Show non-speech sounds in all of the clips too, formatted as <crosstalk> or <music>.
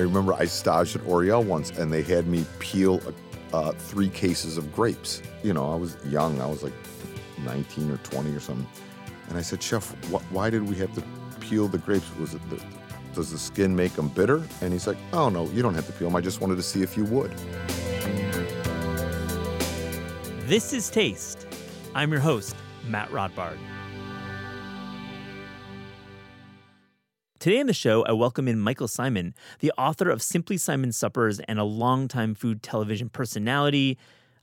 remember I staged at Aureole once, and they had me peel uh, three cases of grapes. You know, I was young. I was like 19 or 20 or something. And I said, Chef, wh- why did we have to peel the grapes? Was it the, does the skin make them bitter? And he's like, Oh no, you don't have to peel them. I just wanted to see if you would. This is Taste. I'm your host, Matt Rodbard. Today on the show, I welcome in Michael Symon, the author of Simply Symon Suppers and a longtime food television personality.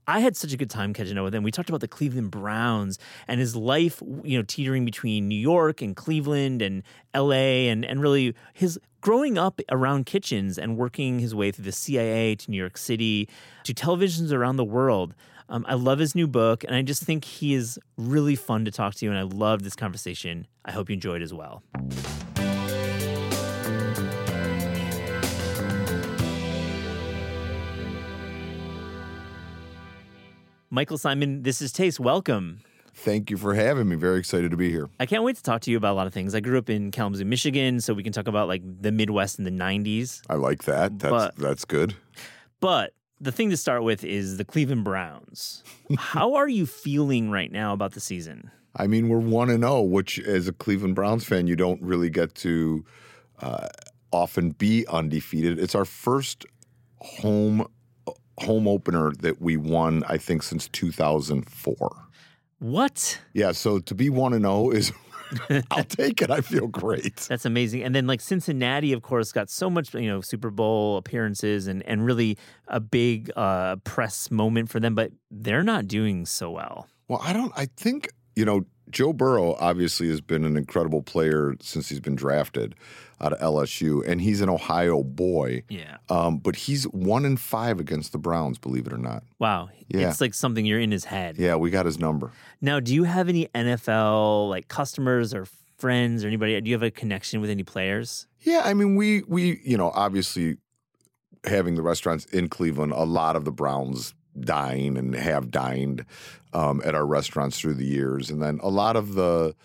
I had such a good time catching up with him. We talked about the Cleveland Browns and his life, you know, teetering between New York and Cleveland and LA and, and really his growing up around kitchens and working his way through the CIA to New York City to televisions around the world. Um, I love his new book, and I just think he is really fun to talk to, and I love this conversation. I hope you enjoyed it as well. Michael Symon, this is Taste. Welcome. Thank you for having me. Very excited to be here. I can't wait to talk to you about a lot of things. I grew up in Kalamazoo, Michigan, so we can talk about like the Midwest in the 90s. I like that. That's But- that's good. But the thing to start with is the Cleveland Browns. <laughs> How are you feeling right now about the season? I mean, we're one and zero, which as a Cleveland Browns fan, you don't really get to uh, often be undefeated. It's our first home home opener that we won, I think, since 2004. What? Yeah, so to be one and zero is, <laughs> I'll take it. I feel great. That's amazing. And then like Cincinnati, of course, got so much, you know, Super Bowl appearances and and really a big uh, press moment for them, but they're not doing so well. Well, I don't. I think you know Joe Burrow obviously has been an incredible player since he's been drafted out of LSU, and he's an Ohio boy. Yeah. Um, but he's one in five against the Browns, believe it or not. Wow. Yeah. It's like something you're in his head. Yeah, we got his number. Now, do you have any NFL like customers or friends or anybody? Do you have a connection with any players? Yeah, I mean, we we you know obviously having the restaurants in Cleveland, a lot of the Browns dine and have dined um, at our restaurants through the years, and then a lot of the.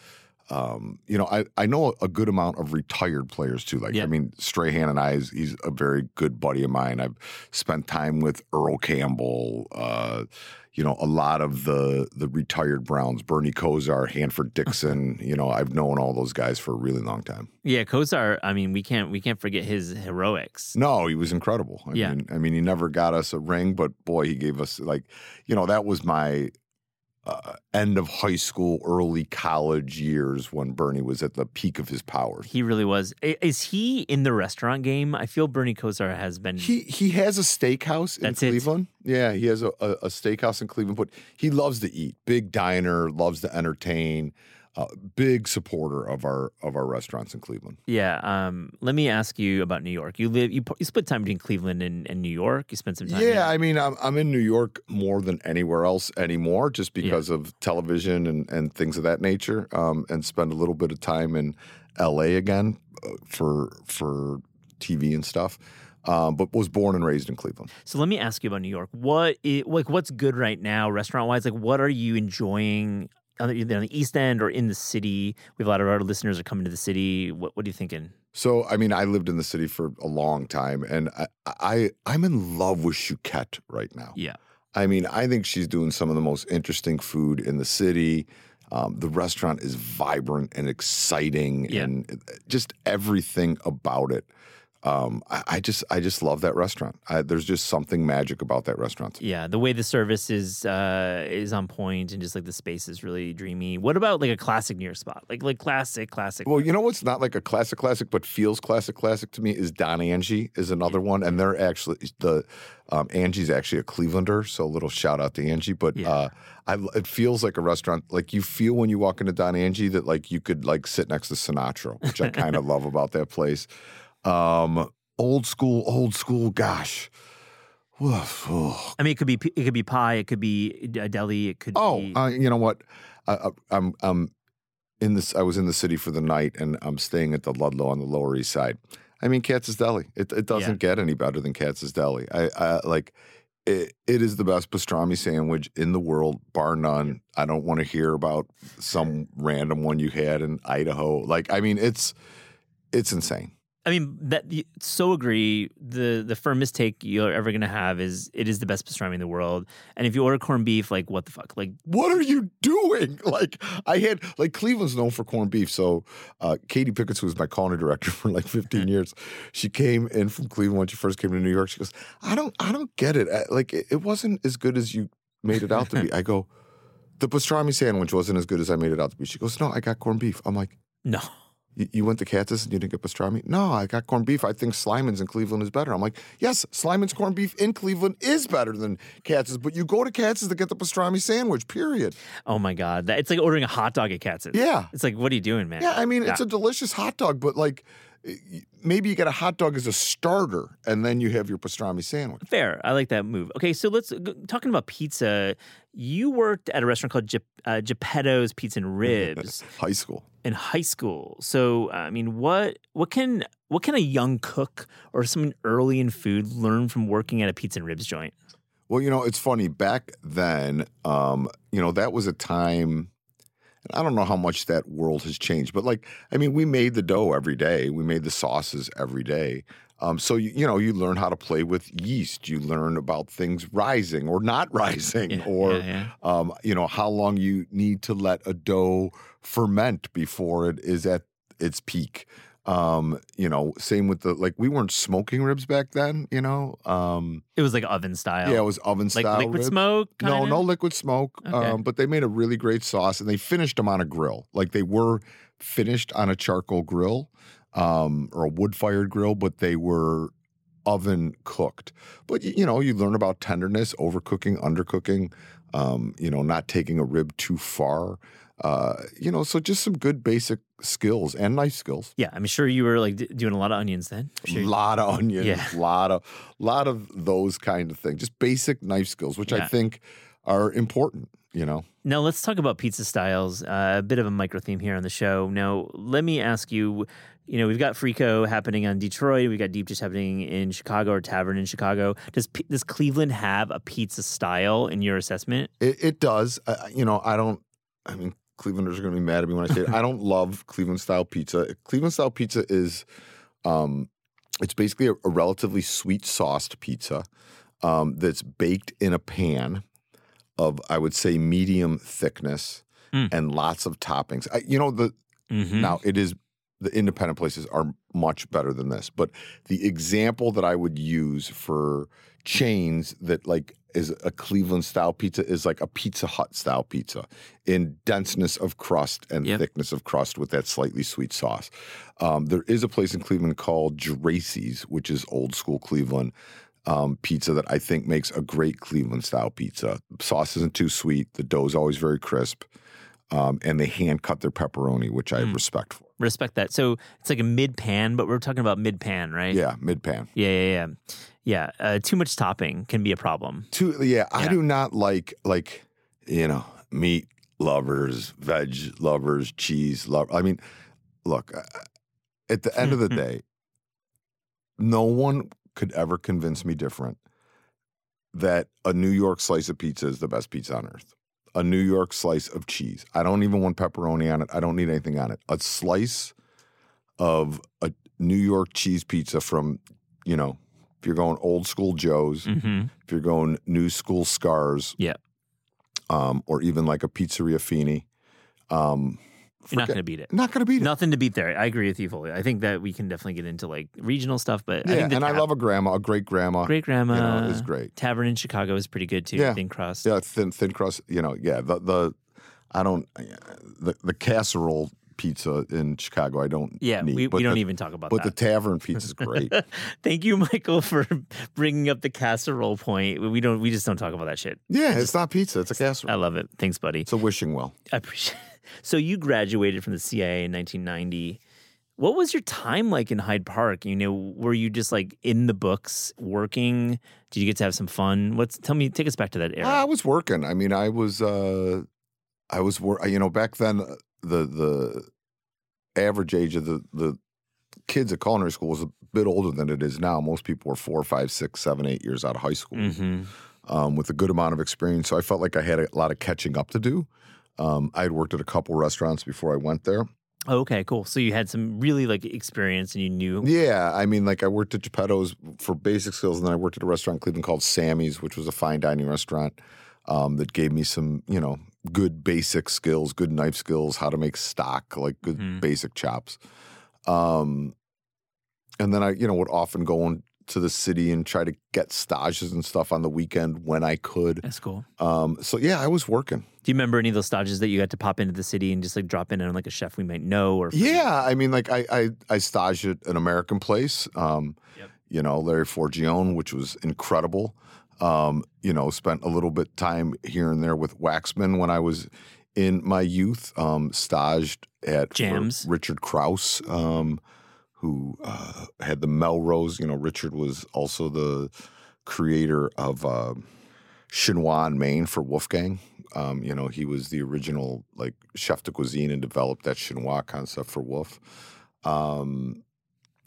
Um, you know, I, I know a good amount of retired players too. Like, Yeah. I mean, Strahan and I, is- he's a very good buddy of mine. I've spent time with Earl Campbell, uh, you know, a lot of the the retired Browns, Bernie Kosar, Hanford Dixon. <laughs> you know, I've known all those guys for a really long time. Yeah, Kosar. I mean, we can't we can't forget his heroics. No, he was incredible. I Yeah. mean, I mean, he never got us a ring, but boy, he gave us like, you know, that was my uh, end of high school, early college years when Bernie was at the peak of his powers. He really was. Is he in the restaurant game? I feel Bernie Kosar has been. He he has a steakhouse in That's it. Cleveland. Yeah, he has a, a, a steakhouse in Cleveland, but he loves to eat. Big diner, loves to entertain. Uh, big supporter of our of our restaurants in Cleveland. yeah. Um. Let me ask you about New York. You live. You, you split time between Cleveland and, and New York. You spent some time. Yeah, there. I mean, I'm I'm in New York more than anywhere else anymore, just because of television and, and things of that nature. Um, and spend a little bit of time in L.A. again uh, for for TV and stuff. Um, but was born and raised in Cleveland. So let me ask you about New York. What like what's good right now, restaurant wise? Like, what are you enjoying? On the, either on the East End or in the city, we have a lot of our listeners are coming to the city. What, what are you thinking? So, I mean, I lived in the city for a long time, and I, I I'm in love with Shukette right now. Yeah, I mean, I think she's doing some of the most interesting food in the city. Um, the restaurant is vibrant and exciting, Yeah. and just everything about it. Um, I, I just, I just love that restaurant. I, there's just something magic about that restaurant. yeah. The way the service is uh, is on point, and just like the space is really dreamy. What about like a classic New York spot? Like like classic, classic. Well, you know what's not like a classic classic, but feels classic classic to me is Don Angie is another one, and they're actually the um, Angie's actually a Clevelander, so a little shout out to Angie. But Yeah. uh, I, it feels like a restaurant, like you feel when you walk into Don Angie that like you could like sit next to Sinatra, which I kind of <laughs> love about that place. Um, old school, old school. Gosh, Woof, oh. I mean, it could be it could be pie, it could be a deli, it could Oh, be uh, you know what? I, I, I'm I'm in this. I was in the city for the night, and I'm staying at the Ludlow on the Lower East Side. I mean, Katz's Deli. It it doesn't get any better than Katz's Deli. I, I like. It, it is the best pastrami sandwich in the world, bar none. I don't want to hear about some random one you had in Idaho. Like, I mean, it's it's insane. I mean, that so agree. The the firmest take you're ever gonna have is it is the best pastrami in the world. And if you order corned beef, like what the fuck? Like what are you doing? <laughs> Like I had like Cleveland's known for corned beef. So uh, Katie Pickens, who was my culinary director <laughs> for like 15 <laughs> years, she came in from Cleveland when she first came to New York. She goes, I don't I don't get it. I- Like it, it wasn't as good as you made it out to be. I go, the pastrami sandwich wasn't as good as I made it out to be. She goes, No, I got corned beef. I'm like, no. You, you went to Katz's and you didn't get pastrami? No, I got corned beef. I think Slyman's in Cleveland is better. I'm like, yes, Slyman's corned beef in Cleveland is better than Katz's, but you go to Katz's to get the pastrami sandwich, period. Oh my god, that, it's like ordering a hot dog at Katz's. Yeah. It's like, what are you doing, man? Yeah, I mean, it's a delicious hot dog, but like maybe you get a hot dog as a starter and then you have your pastrami sandwich. Fair. I like that move. Okay, so let's talking about pizza. You worked at a restaurant called Gep- uh, Geppetto's Pizza and Ribs <laughs> High school. in high school. So, I mean, what what can what can a young cook or someone early in food learn from working at a pizza and ribs joint? Well, you know, it's funny. Back then, um, you know, that was a time. And I don't know how much that world has changed, but like, I mean, we made the dough every day. We made the sauces every day. Um, so you, you know, you learn how to play with yeast. You learn about things rising or not <laughs> rising, Yeah, or yeah, yeah. Um, you know how long you need to let a dough ferment before it is at its peak. Um, you know, same with the like we weren't smoking ribs back then. You know, um, It was like oven style. yeah, it was oven like style liquid ribs. smoke. No, kinda? no liquid smoke. Okay. Um, but they made a really great sauce and they finished them on a grill. Like they were finished on a charcoal grill um, or a wood fired grill, but they were oven cooked. But y- you know, you learn about tenderness, overcooking, undercooking, um, you know, not taking a rib too far. Uh, you know, so just some good basic skills and knife skills. Yeah, I'm sure you were like d- doing a lot of onions then. A sure lot of onions, Yeah. lot of lot of those kind of things. Just basic knife skills, which I think are important. You know. Now let's talk about pizza styles. Uh, a bit of a micro theme here on the show. Now let me ask you. You know, we've got Frico happening on Detroit. We've got Deep Dish happening in Chicago or Tavern in Chicago. Does does Cleveland have a pizza style in your assessment? It, it does. Uh, you know, I don't. I mean, Clevelanders are going to be mad at me when I say it. I don't <laughs> love Cleveland style pizza. Cleveland style pizza is, um, it's basically a, a relatively sweet sauced pizza um, that's baked in a pan of, I would say, medium thickness Mm. and lots of toppings. I, you know, the Mm-hmm. now it is the independent places are much better than this, but the example that I would use for chains that like is a Cleveland style pizza is like a Pizza Hut style pizza in denseness of crust and Yep. thickness of crust with that slightly sweet sauce. Um, there is a place in Cleveland called Geraci's, which is old school Cleveland um, pizza that I think makes a great Cleveland style pizza. Sauce isn't too sweet. The dough is always very crisp. Um, and they hand cut their pepperoni, which I have respect for. Respect that. So it's like a mid pan, but we're talking about mid pan, right? Yeah, mid pan. Yeah, yeah, yeah. Yeah. Uh, too much topping can be a problem. Too, yeah, I do not like like you know meat lovers, veg lovers, cheese lovers. I mean, look, uh, at the end of the day, no one could ever convince me different that a New York slice of pizza is the best pizza on earth. A New York slice of cheese. I don't even want pepperoni on it. I don't need anything on it. A slice of a New York cheese pizza from, you know, if you're going old school Joe's, Mm-hmm. if you're going new school Scarr's, Yeah. um, or even like a Pizzeria Fini, um, You're not going to beat it. not gonna beat it. Nothing to beat there. I agree with you fully. I think that we can definitely get into like regional stuff, but I yeah, think the and I love a grandma, a great grandma. great grandma you know, is great. Tavern in Chicago is pretty good too. Yeah. Thin crust. Yeah, thin thin crust. You know, yeah. The the I don't uh, the the casserole pizza in Chicago. I don't. Yeah, need, we, but we don't the, even talk about that. But the tavern <laughs> pizza is great. Thank you, Michael, <laughs> for bringing up the casserole point. We don't. We just don't talk about that shit. yeah, it's not pizza. It's a casserole. I love it. Thanks, buddy. It's a wishing well. I appreciate. So you graduated from the CIA in 1990. What was your time like in Hyde Park? You know, were you just like in the books working? Did you get to have some fun? What's tell me? Take us back to that era. I was working. I mean, I was. uh I was. wor- You know, back then uh, the the average age of the the kids at culinary school was a bit older than it is now. Most people were four, five, six, seven, eight years out of high school. hmm um, with a good amount of experience. So I felt like I had a lot of catching up to do. Um, I had worked at a couple restaurants before I went there. Oh, okay, cool. So you had some really like experience and you knew. Yeah, I mean, like I worked at Geppetto's for basic skills, and then I worked at a restaurant in Cleveland called Sammy's, which was a fine dining restaurant um, that gave me some, you know, good basic skills, good knife skills, how to make stock, like good Mhm. basic chops. Um, and then I, you know, would often go on to the city and try to get stages and stuff on the weekend when I could. That's cool. Um, so yeah, I was working. Do you remember any of those stages that you got to pop into the city and just like drop in on like a chef we might know or Yeah, I mean, like I I, I staged at an American place. Um, Yep. You know, Larry Forgione, which was incredible. Um, you know, spent a little bit time here and there with Waxman when I was in my youth. Um, staged at Jams. Richard Krause, um, who uh, had the Melrose. You know, Richard was also the creator of uh, Chinois in Main for Wolfgang. Um, you know, he was the original like chef de cuisine and developed that chinois concept for Wolf. Um,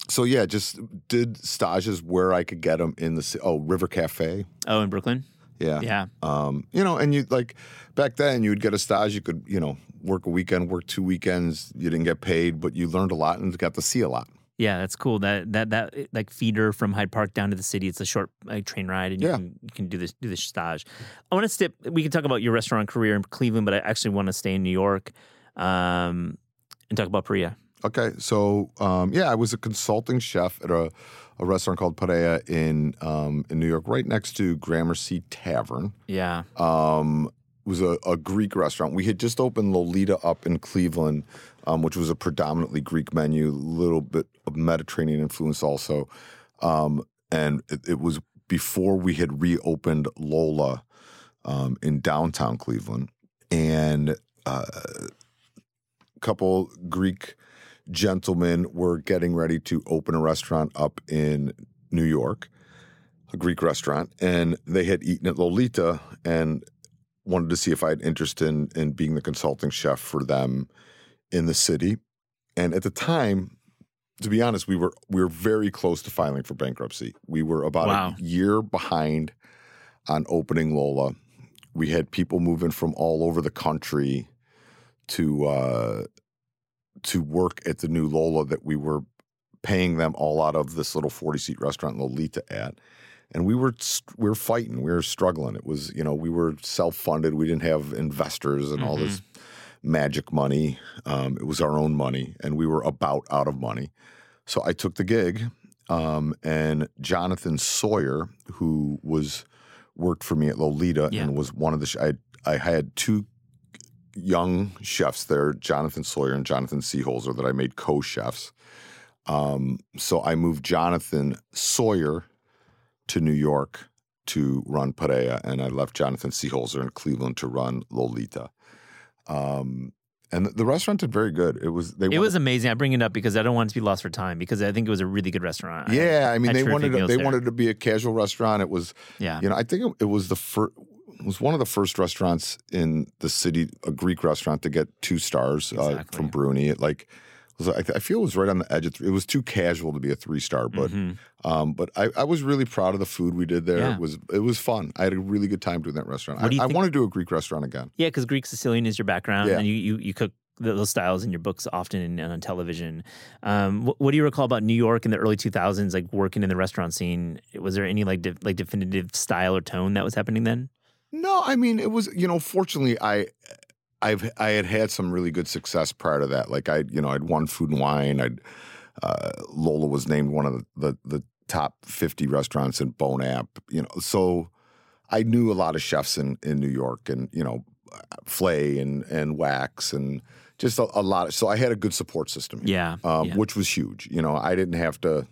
so yeah, just did stages where I could get them in the oh River Cafe. Oh, in Brooklyn? Yeah. Yeah. Um, you know, and you like back then you would get a stage. You could you know work a weekend, work two weekends. You didn't get paid, but you learned a lot and got to see a lot. Yeah, that's cool. That that that like feeder from Hyde Park down to the city. It's a short like, train ride, and you Yeah. can you can do this do this stage. I want to step. We can talk about your restaurant career in Cleveland, but I actually want to stay in New York, um, and talk about Parea. Okay, so um, yeah, I was a consulting chef at a, a restaurant called Parea in um, in New York, right next to Gramercy Tavern. Yeah, um, was a, a Greek restaurant. We had just opened Lolita up in Cleveland, um, which was a predominantly Greek menu, a little bit of Mediterranean influence also. Um, and it, it was before we had reopened Lola um, in downtown Cleveland. And uh, a couple Greek gentlemen were getting ready to open a restaurant up in New York a Greek restaurant, and they had eaten at Lolita and wanted to see if I had interest in in being the consulting chef for them in the city. And at the time, to be honest, we were we were very close to filing for bankruptcy. We were about Wow. a year behind on opening Lola. We had people moving from all over the country to uh, to work at the new Lola that we were paying them all out of this little forty seat restaurant Lolita at and we were we were fighting we were struggling. It was you know we were self-funded. We didn't have investors and all this magic money. Um, it was our own money and we were about out of money. So i took the gig um, and jonathan sawyer who was worked for me at lolita Yeah. and was one of the sh- I, I had two young chefs there jonathan sawyer and jonathan seeholzer that i made co-chefs. Um, so i moved jonathan sawyer to New York to run Parea, and I left Jonathan Seeholzer in Cleveland to run Lolita. Um, and the restaurant did very good. It was they it wanted- was amazing. I bring it up because I don't want it to be lost for time because I think it was a really good restaurant. yeah. I mean, they wanted to, they there. wanted to be a casual restaurant. It was yeah, you know I think it, it was the first. It was one of the first restaurants in the city, a Greek restaurant, to get two stars uh, Exactly. from Bruni. It like was, I, I feel it was right on the edge of. Three. It was too casual to be a three star, but Mhm. Um, but I, I was really proud of the food we did there. Yeah. It was it was fun. I had a really good time doing that restaurant. I, I want to do a Greek restaurant again. yeah, because Greek Sicilian is your background, Yeah. and you you, you cook those styles in your books often and, on television. Um, what, what do you recall about New York in the early two thousands, like working in the restaurant scene? Was there any like de- like definitive style or tone that was happening then? No, I mean it was you know fortunately I I've I had had some really good success prior to that. Like I you know I'd won Food and Wine. I'd uh, Lola was named one of the, the the top fifty restaurants in Bon App. You know so I knew a lot of chefs in in New York and you know Flay and and Wax and just a, a lot. Of, so I had a good support system. here. Yeah, um, yeah. which was huge. You know, I didn't have to.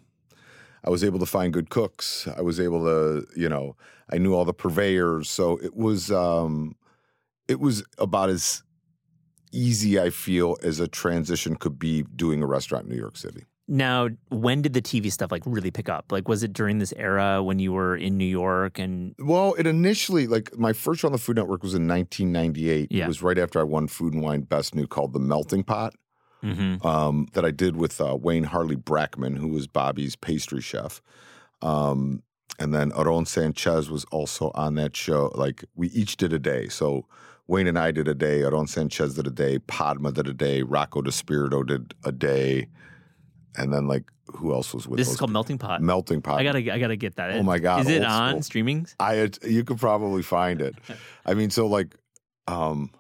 I was able to find good cooks. I was able to, you know, I knew all the purveyors, so it was, um, it was about as easy I feel as a transition could be doing a restaurant in New York City. Now, when did the TV stuff like really pick up? Like, was it during this era when you were in New York and Well, it initially like my first show on the Food Network was in 1998. Yeah. It was right after I won Food and Wine Best New called The Melting Pot. Mhm. um, that I did with uh, Wayne Harley Brachman, who was Bobby's pastry chef. Um, and then Aarón Sanchez was also on that show. Like we each did a day. So Wayne and I did a day. Aarón Sanchez did a day. Padma did a day. Rocco DiSpirito did a day, and then like who else was with This is called Melting Pot. Melting Pot. I gotta I gotta get that. Oh my God, Is it on school. streaming? I you could probably find it. <laughs> I mean, so like, um,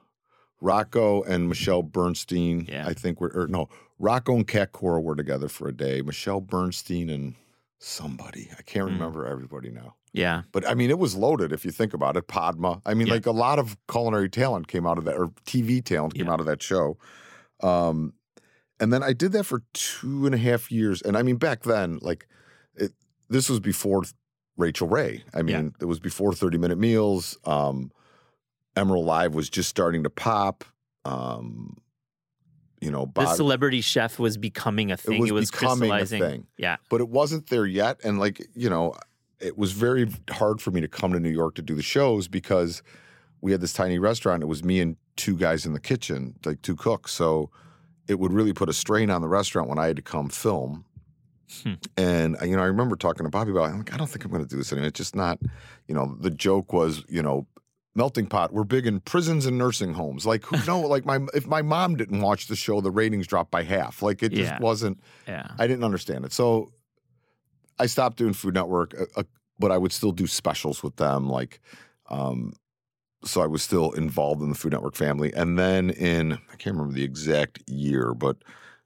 Rocco and Michelle Bernstein. Yeah. I think we're or no, Rocco and Cat Cora were together for a day. Michelle Bernstein and somebody. I can't Hmm. remember everybody now. Yeah. But I mean, it was loaded if you think about it. Padma. I mean, Yeah. like a lot of culinary talent came out of that, or TV talent came Yeah. out of that show. Um, and then I did that for two and a half years. And I mean, back then, like, it, this was before Rachael Ray. I Yeah. mean, it was before 30 Minute Meals. Um, Emeril Live was just starting to pop. Um, you know, The celebrity chef was becoming a thing. was It was, becoming a crystallizing. thing. Yeah. but it wasn't there yet. And like, you know, it was very hard for me to come to New York to do the shows because we had this tiny restaurant. It was me and two guys in the kitchen, like two cooks. So it would really put a strain on the restaurant when I had to come film. Hmm. And uh, you know, I remember talking to Bobby about. it. I'm like, I don't think I'm going to do this anymore. It's just not. You know, the joke was, you know, melting pot. We're big in prisons and nursing homes. Like, who <laughs> know? Like, my if my mom didn't watch the show, the ratings dropped by half. Like, it just wasn't. Yeah. I didn't understand it. So I stopped doing Food Network, uh, uh, but I would still do specials with them. Like, um, so I was still involved in the Food Network family. And then in, I can't remember the exact year, but,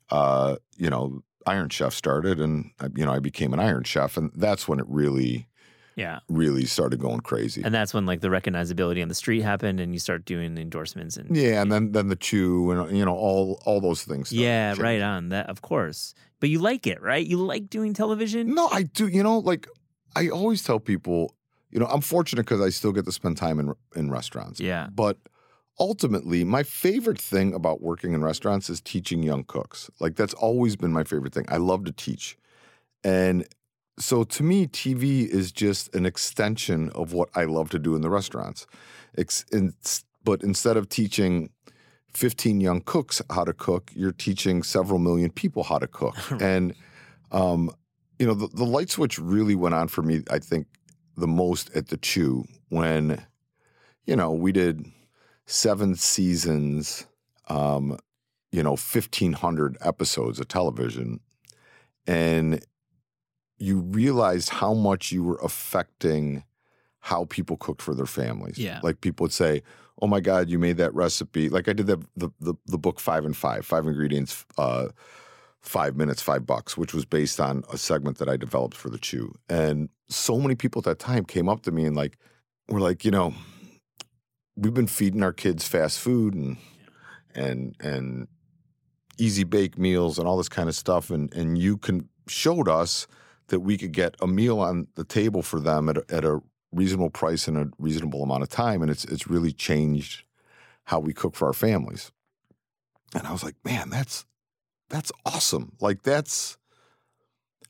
uh, you know, Iron Chef started and, I- you know, I became an Iron Chef. And that's when it really, Yeah. really started going crazy. And that's when like the recognizability on the street happened and you start doing the endorsements and yeah. And then, then the chew and, you know, all, all those things. Yeah, changing. right on. That of course. But you like it, right? You like doing television? No, I do. You know, like I always tell people, you know, I'm fortunate because I still get to spend time in in restaurants. Yeah. But ultimately, my favorite thing about working in restaurants is teaching young cooks. Like that's always been my favorite thing. I love to teach, and so to me, TV is just an extension of what I love to do in the restaurants. Ex- in, but instead of teaching 15 young cooks how to cook, you're teaching several million people how to cook. <laughs> and, um, you know, the, the light switch really went on for me, I think, the most at the Chew when, you know, we did seven seasons, um, you know, 1,500 episodes of television. And you realized how much you were affecting how people cooked for their families. Yeah. Like people would say, "Oh my God, you made that recipe!" Like I did the the the, the book Five and Five, five ingredients, uh, five minutes, five bucks, which was based on a segment that I developed for the Chew. And so many people at that time came up to me and like were like, you know, we've been feeding our kids fast food and and and easy bake meals and all this kind of stuff, and and you can showed us that we could get a meal on the table for them at a, at a reasonable price in a reasonable amount of time, and it's it's really changed how we cook for our families. And I was like, man, that's that's awesome. Like that's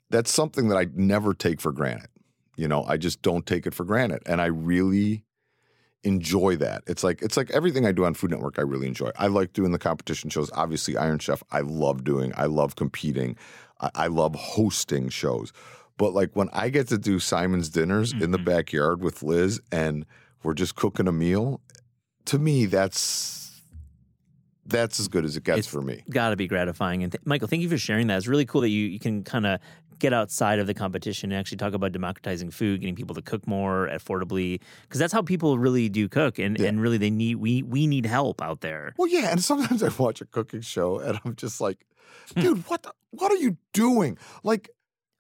that's something that I never take for granted. You know, I just don't take it for granted, and I really enjoy that. It's like it's like everything I do on Food Network. I really enjoy. I like doing the competition shows. Obviously, Iron Chef. I love doing. I love competing. I, I love hosting shows. But like when I get to do Symon's dinners in the Mhm. backyard with Liz, and we're just cooking a meal, to me that's that's as good as it gets It's for me. Got to be gratifying. And th- Michael, thank you for sharing that. It's really cool that you, you can kind of get outside of the competition and actually talk about democratizing food, getting people to cook more affordably, because that's how people really do cook. And, Yeah. and really, they need we we need help out there. Well, yeah, and sometimes <laughs> I watch a cooking show and I'm just like, Hmm. dude, what the, what are you doing? Like,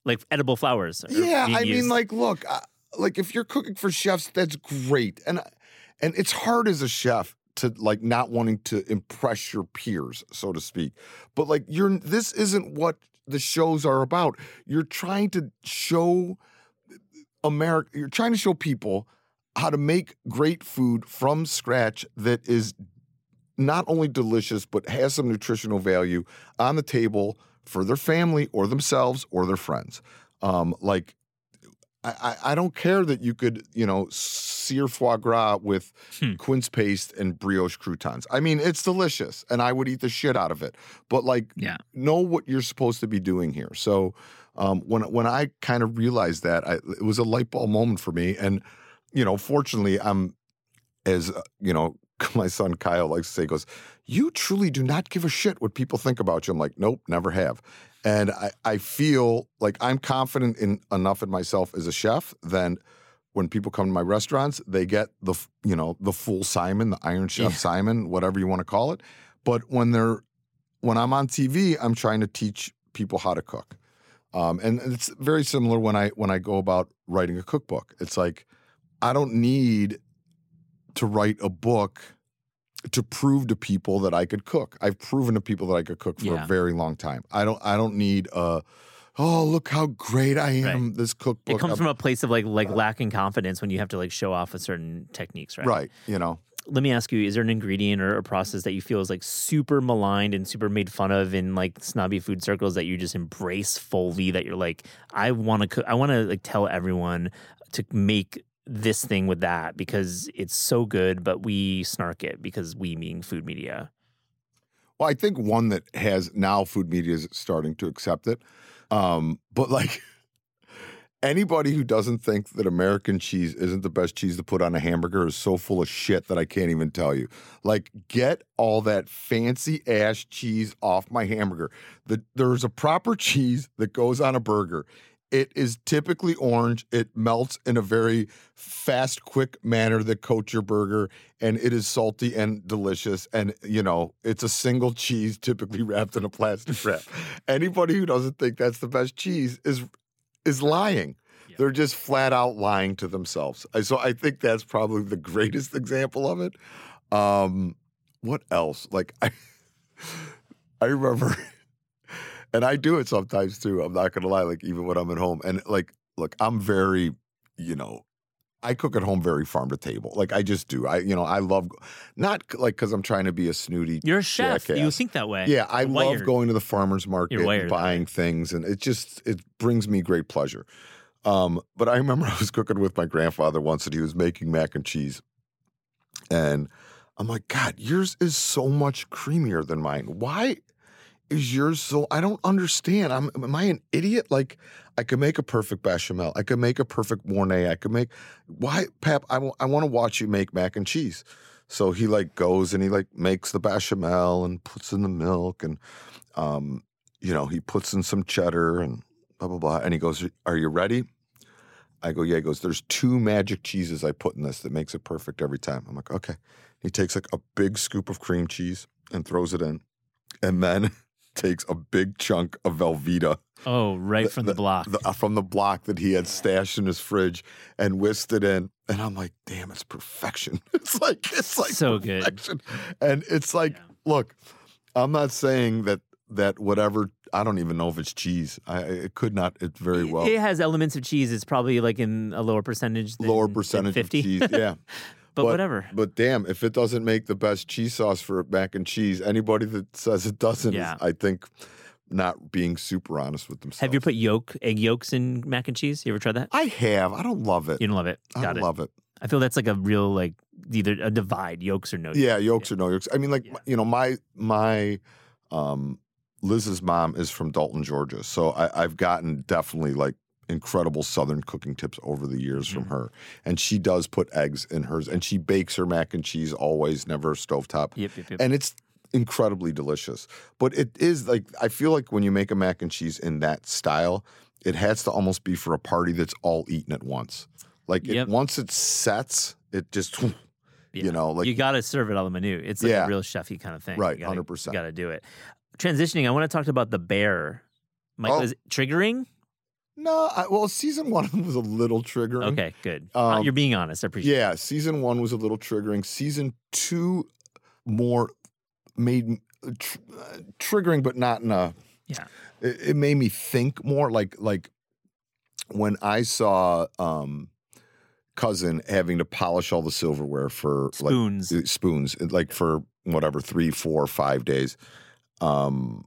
Like edible flowers. yeah, I mean, like, look, uh, like if you're cooking for chefs, that's great, and and it's hard as a chef to like not wanting to impress your peers, so to speak. But like, you're this isn't what the shows are about. You're trying to show America. You're trying to show people how to make great food from scratch that is not only delicious but has some nutritional value on the table for their family or themselves or their friends. Um, like, I, I don't care that you could, you know, sear foie gras with Hmm. quince paste and brioche croutons. I mean, it's delicious, and I would eat the shit out of it. But like, Yeah. know what you're supposed to be doing here. So um, when when I kind of realized that, I, it was a light bulb moment for me. And you know, fortunately, I'm as uh, you know <laughs> my son Kyle likes to say, goes, You truly do not give a shit what people think about you. I'm like, Nope, never have. And I, I feel like I'm confident in enough in myself as a chef. Then when people come to my restaurants, they get the you know the full Symon, the Iron Chef Yeah. Symon, whatever you want to call it. But when they're when I'm on TV, I'm trying to teach people how to cook. Um, and it's very similar when I when I go about writing a cookbook. It's like I don't need to write a book to prove to people that I could cook. I've proven to people that I could cook for Yeah. a very long time. I don't I don't need a oh look how great I am this cookbook. It comes I'm- from a place of like like uh, lacking confidence when you have to like show off with certain techniques, right? right, you know. Let me ask you: Is there an ingredient or a process that you feel is like super maligned and super made fun of in like snobby food circles that you just embrace fully? That you're like, I want to cook. I want to like tell everyone to make this thing with that because it's so good, but we snark it because we mean food media. Well, I think one that has now food media is starting to accept it. Um, but like anybody who doesn't think that American cheese isn't the best cheese to put on a hamburger is so full of shit that I can't even tell you. Like, get all that fancy ass cheese off my hamburger. The, there's a proper cheese that goes on a burger. It is typically orange. It melts in a very fast, quick manner that coats your burger, and it is salty and delicious. And you know, it's a single cheese, typically <laughs> wrapped in a plastic wrap. Anybody who doesn't think that's the best cheese is is lying. They're just flat out lying to themselves. So I think that's probably the greatest example of it. Um, what else? Like I, <laughs> I remember, and I do it sometimes too. I'm not gonna lie. Like even when I'm at home, and like, look, I'm very, you know, I cook at home very farm to table. Like I just do. I, you know, I love, not like because I'm trying to be a snooty. You're a chef. You think that way. Yeah, I You're love wired. going to the farmers market, and buying things, and it just it brings me great pleasure. Um, but I remember <laughs> I was cooking with my grandfather once, and he was making mac and cheese, and I'm like, God, yours is so much creamier than mine. Why is yours so? I don't understand. I'm am I an idiot? Like, I could make a perfect bechamel. I could make a perfect mornay. I could make why, Pap? I want to watch you make mac and cheese. So he like goes and he like makes the bechamel and puts in the milk and um, you know, he puts in some cheddar and blah blah blah. And he goes, Are you ready? I go, Yeah. He goes, There's two magic cheeses I put in this that makes it perfect every time. I'm like, okay. He takes like a big scoop of cream cheese and throws it in, and then takes a big chunk of Velveeta Oh, right from the, block. the- uh, from the block that he had stashed in his fridge and whisked it in. And I'm like, damn, it's perfection. <laughs> It's like it's like So good. And it's like, Yeah. look, I'm not saying that that whatever I don't even know if it's cheese. I it could not. It very well It has elements of cheese. It's probably like in a lower percentage. Than, lower than percentage of 50. cheese. Yeah. <laughs> but, whatever. But damn, if it doesn't make the best cheese sauce for mac and cheese, anybody that says it doesn't Yeah. is, I think, not being super honest with themselves. Have you put yolk, egg yolks in mac and cheese? You ever tried that? I have. I don't love it. You don't love it. I don't it. love it. I feel that's like a real like either a divide, yolks or no. yolks. Yeah, yolks or no yolks. I mean, like Yeah. you know, my my um, Liz's mom is from Dalton, Georgia, so I, I've gotten definitely like incredible Southern cooking tips over the years from Mhm. her, and she does put eggs in hers, and she bakes her mac and cheese always, never stovetop, Yep, yep, yep. and it's incredibly delicious. But it is like I feel like when you make a mac and cheese in that style, it has to almost be for a party that's all eaten at once. Like it, once it sets, it just <laughs> you know like you got to serve it on the menu. It's like Yeah. a real chefy kind of thing. Right, You gotta- 100%. You got to do it. Transitioning, I want to talk about the bear. Michael, Oh. is it triggering? No, I, well, season one <laughs> was a little triggering. Okay, good. Uh, Um, You're being honest. I appreciate. Yeah, season one was a little triggering. Season two more made tr- uh, triggering, but not in a. Yeah. It, it made me think more. Like like when I saw um, cousin having to polish all the silverware for like Spoons. uh, spoons uh, like for whatever three four five days um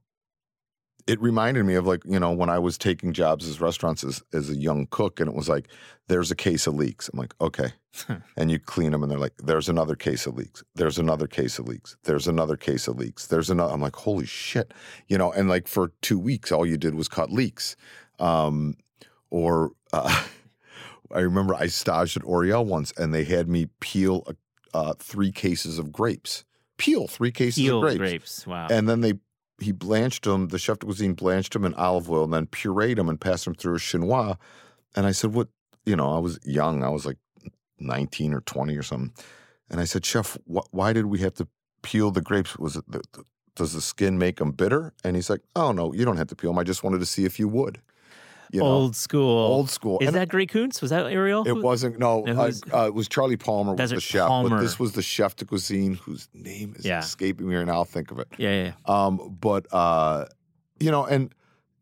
it reminded me of like you know when i was taking jobs as restaurants as, as a young cook and it was like there's a case of leaks i'm like okay. <laughs> And you clean them and they're like there's another case of leaks there's another case of leaks there's another case of leaks there's another i'm like holy shit. You know and like for two weeks all you did was cut leaks um or uh, <laughs> i remember i staged at Aureole once and they had me peel a uh, three cases of grapes, peel three cases Peeled of grapes, grapes. Wow. and then they he blanched them. The chef de cuisine blanched them in olive oil and then pureed them and passed them through a chinois. And I said, "What? You know, I was young. I was like nineteen or twenty or something." And I said, "Chef, wh- why did we have to peel the grapes? Was it the, the, does the skin make them bitter?" And he's like, "Oh no, you don't have to peel them. I just wanted to see if you would." You know, old school. old school. Is And that Gray Kunz? Was that Aureole? it wasn't no. No, uh, uh, it was Charlie Palmer was the chef, Palmer. but this was the chef de cuisine whose name is Yeah. escaping me right now. I'll think of it. Yeah, yeah. yeah. Um, but uh, you know, and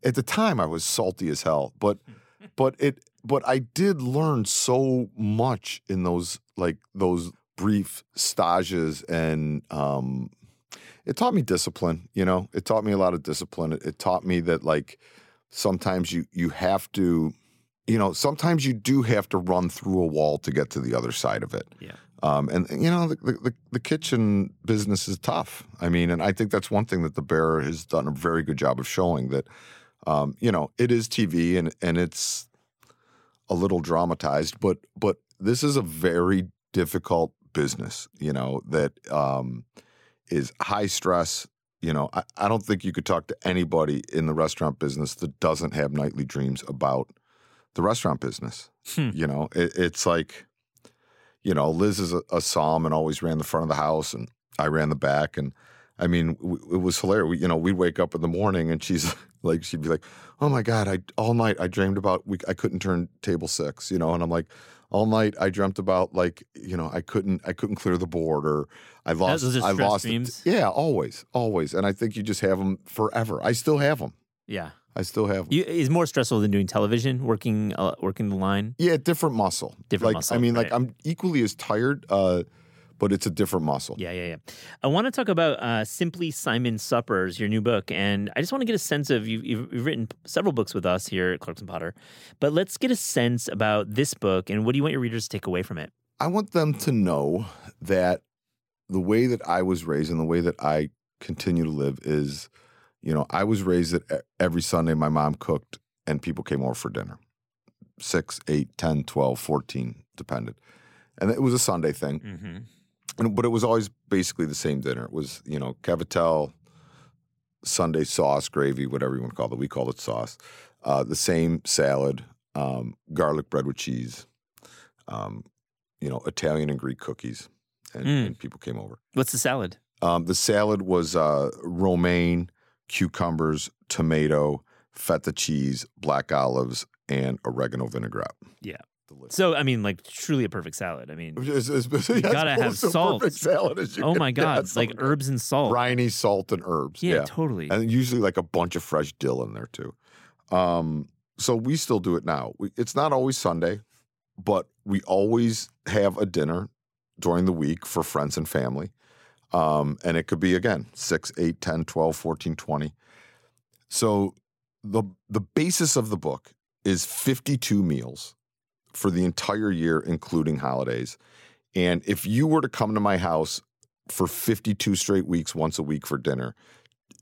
at the time I was salty as hell. But <laughs> but it but I did learn so much in those like those brief stages and um it taught me discipline, you know. It taught me a lot of discipline. It, it taught me that like sometimes you you have to you know, sometimes you do have to run through a wall to get to the other side of it. Yeah. Um, and you know the, the the kitchen business is tough. I mean, and I think that's one thing that the Bear has done a very good job of showing that, um, you know, it is TV and and it's a little dramatized, but but this is a very difficult business. You know that um, is high stress. You know, I, I don't think you could talk to anybody in the restaurant business that doesn't have nightly dreams about the restaurant business. Hmm. You know, it, it's like, you know, Liz is a, a somm and always ran the front of the house, and I ran the back. And I mean, w- it was hilarious. We, you know, we'd wake up in the morning, and she's <laughs> like, she'd be like, "Oh my god, I all night I dreamed about we I couldn't turn table six, you know," and I'm like. All night I dreamt about like you know I couldn't I couldn't clear the board or I lost those are I lost it. yeah always always and I think you just have them forever I still have them Yeah. I still have them You, is more stressful than doing television, working uh, working the line. Yeah, different muscle. Different like, muscle, I mean, like. I'm equally as tired, uh, but it's a different muscle. Yeah, yeah, yeah. I want to talk about uh, Simply Symon Suppers, your new book, and I just want to get a sense of you've, you've, written several books with us here at Clarkson Potter, but let's get a sense about this book and what do you want your readers to take away from it? I want them to know that the way that I was raised and the way that I continue to live is, you know, I was raised that every Sunday my mom cooked and people came over for dinner. Six, eight, 10, 12, 14, depended. And it was a Sunday thing. Mm-hmm. And, but it was always basically the same dinner. It was, you know, cavatel, Sunday sauce, gravy, whatever you want to call it. We call it sauce. Uh, the same salad, um, garlic bread with cheese, um, you know, Italian and Greek cookies. And, Mm. and people came over. What's the salad? Um, the salad was uh, romaine, cucumbers, tomato, feta cheese, black olives, and oregano vinaigrette. Yeah. Delicious. So, I mean, like truly a perfect salad. I mean, <laughs> It's, it's, it's, you gotta have salt. Perfect salad as you oh my. <laughs> God, It's like <laughs> herbs and salt. briny salt and herbs. Yeah, Yeah, totally. and usually like a bunch of fresh dill in there too. Um, so we still do it now. We, it's not always Sunday, but we always have a dinner during the week for friends and family. Um, and it could be again 6, 8, 10, 12, 14, 20. So the the basis of the book is 52 meals for the entire year, including holidays. And if you were to come to my house for 52 straight weeks, once a week for dinner,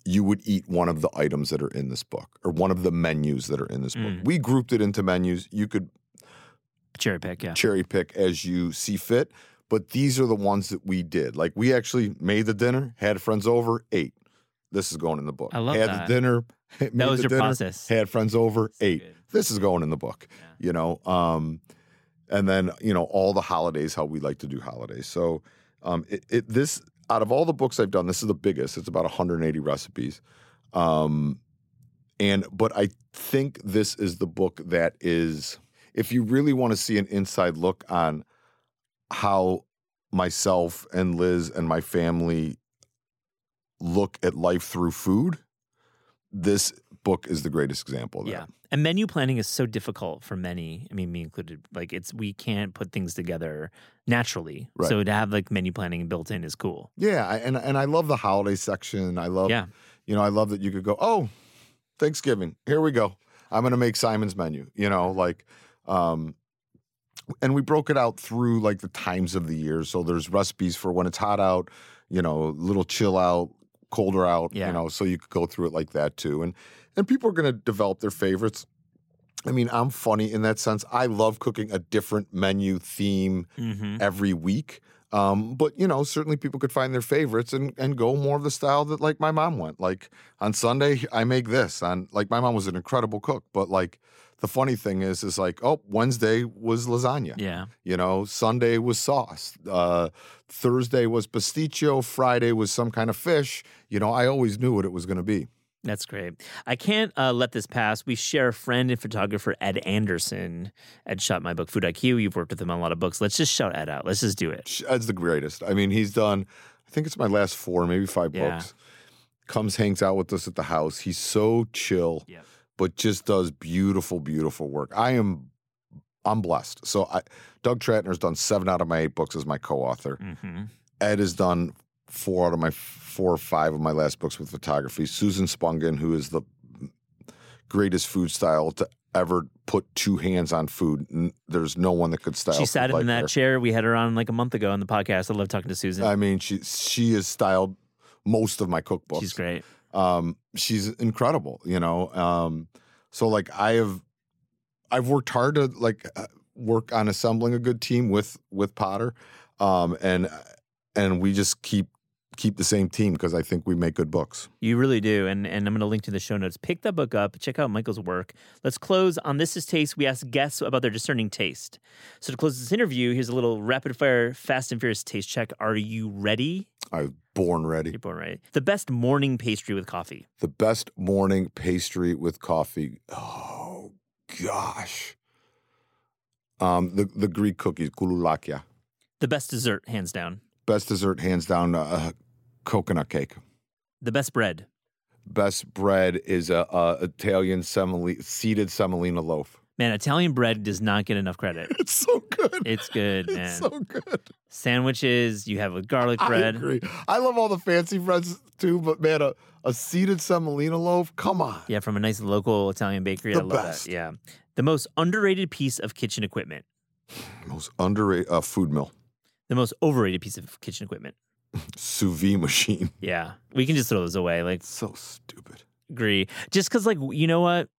you would eat one of the items that are in this book or one of the menus that are in this book. Mm. We grouped it into menus. You could Cherry pick, yeah. cherry pick as you see fit, but these are the ones that we did. Like we actually made the dinner, had friends over, ate. This is going in the book. I love had that. the dinner. <laughs> That was your dinner, process. Had friends over, So ate. good. This is going in the book. Yeah. You know, um, and then you know all the holidays, how we like to do holidays. So um, it, it this out of all the books I've done, this is the biggest. It's about 180 recipes. Um, and but I think this is the book that is, if you really want to see an inside look on how myself and Liz and my family look at life through food, this book is the greatest example of that. Yeah. And menu planning is so difficult for many, I mean, me included. Like, it's, we can't put things together naturally. Right. So to have like menu planning built in is cool. Yeah, I, and and I love the holiday section. I love, Yeah. you know, I love that you could go, oh, Thanksgiving, here we go. I'm going to make Symon's menu. You know, like, um, and we broke it out through like the times of the year. So there's recipes for when it's hot out, you know, little chill out, colder out. Yeah. You know, so you could go through it like that too. And and people are going to develop their favorites. I mean, I'm funny in that sense. I love cooking a different menu theme Mm-hmm. every week. Um, but you know, certainly people could find their favorites and and go more of the style that like my mom went. Like on Sunday, I make this. On like my mom was an incredible cook, but like the funny thing is, is like oh Wednesday was lasagna. Yeah. You know, Sunday was sauce. Uh, Thursday was pasticcio. Friday was some kind of fish. You know, I always knew what it was going to be. That's great. I can't uh, let this pass. We share a friend and photographer, Ed Anderson. Ed shot my book, Food IQ. You've worked with him on a lot of books. Let's just shout Ed out. Let's just do it. Ed's the greatest. I mean, he's done, I think it's my last four, maybe five Yeah. books. Comes, hangs out with us at the house. He's so chill, Yep. But just does beautiful, beautiful work. I am, I'm blessed. So I, Doug Trattner's done seven out of my eight books as my co-author. hmm Ed has done four out of my four or five of my last books with photography. Susan Spungen, who is the greatest food style to ever put two hands on food. There's no one that could style. She sat like in that her. chair. We had her on like a month ago on the podcast. I love talking to Susan. I mean, she she has styled most of my cookbooks. She's great. Um, she's incredible. You know. Um, so like I have, I've worked hard to like uh, work on assembling a good team with with Potter, um, and and we just keep keep the same team because I think we make good books. You really do. And and I'm going to link to the show notes. Pick that book up. Check out Michael's work. Let's close on This is Taste. We ask guests about their discerning taste. So to close this interview, here's a little rapid fire, fast and furious taste check. Are you ready? I was born ready. You're born ready. The best morning pastry with coffee. The best morning pastry with coffee. Oh gosh. Um, the the Greek cookies, koulourakia. The best dessert, hands down. Best dessert, hands down, uh, coconut cake. The best bread. Best bread is a, a Italian semolina, seeded semolina loaf. Man, Italian bread does not get enough credit. <laughs> It's so good. It's good, man. It's so good. Sandwiches, you have with garlic bread. I agree. I love all the fancy breads too, but man, a, a seeded semolina loaf, come on. Yeah, from a nice local Italian bakery. I The love best. that. Yeah. The most underrated piece of kitchen equipment. Most underrated uh, food mill, The most overrated piece of kitchen equipment. <laughs> sous vide machine. Yeah. We can just throw those away. Like, So stupid. agree. Just because, like, you know what?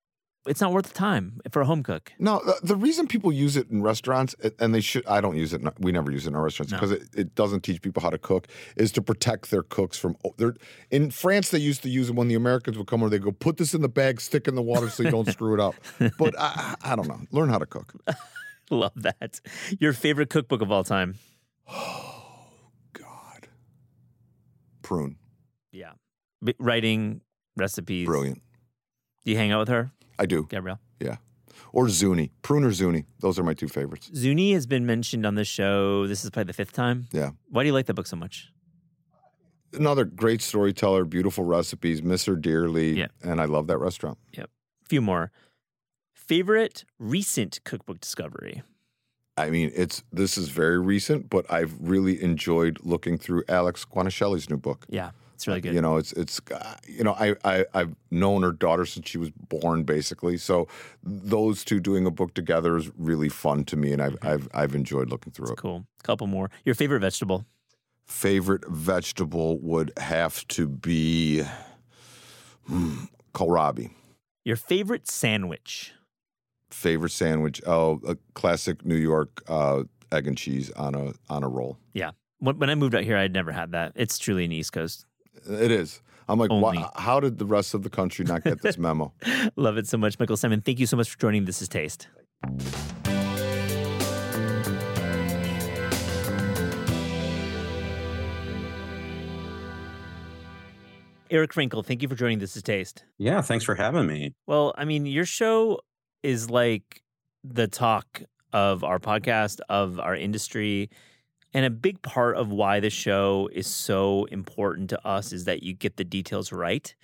It's not worth the time for a home cook. No, the, the reason people use it in restaurants, and they should, I don't use it, we never use it in our restaurants No. because it, it doesn't teach people how to cook, is to protect their cooks from. oh, in France, they used to use it when the Americans would come over, they go, put this in the bag, stick in the water so you don't screw it up. <laughs> But I, I I don't know. Learn how to cook. <laughs> Love that. Your favorite cookbook of all time. Oh, <sighs> God. Prune. Yeah. B- writing, recipes. Brilliant. Do you hang out with her, I do. Gabrielle? Yeah. Or Zuni. Prune or Zuni. Those are my two favorites. Zuni has been mentioned on this show. This is probably the fifth time. Yeah. Why do you like that book so much? Another great storyteller, beautiful recipes, miss her dearly. Yeah. And I love that restaurant. Yep. A few more. Favorite recent cookbook discovery? I mean, it's this is very recent, but I've really enjoyed looking through Alex Guarnaschelli's new book. Yeah, it's really good. You know, it's it's uh, you know, I, I I've known her daughter since she was born, basically. So those two doing a book together is really fun to me, and I've I've I've enjoyed looking through it. Cool. Couple more. Your favorite vegetable? Favorite vegetable would have to be hmm, kohlrabi. Your favorite sandwich? Favorite sandwich? Oh, a classic New York uh, egg and cheese on a on a roll. Yeah. When, when I moved out here, I'd never had that. It's truly an East Coast. It is. I'm like, Only. why, how did the rest of the country not get this memo? <laughs> Love it so much, Michael Symon. Thank you so much for joining. This is Taste. Eric Frankel, thank you for joining. This is Taste. Yeah, thanks for having me. Well, I mean, your show is like the talk of our podcast, of our industry. And a big part of why the show is so important to us is that you get the details right.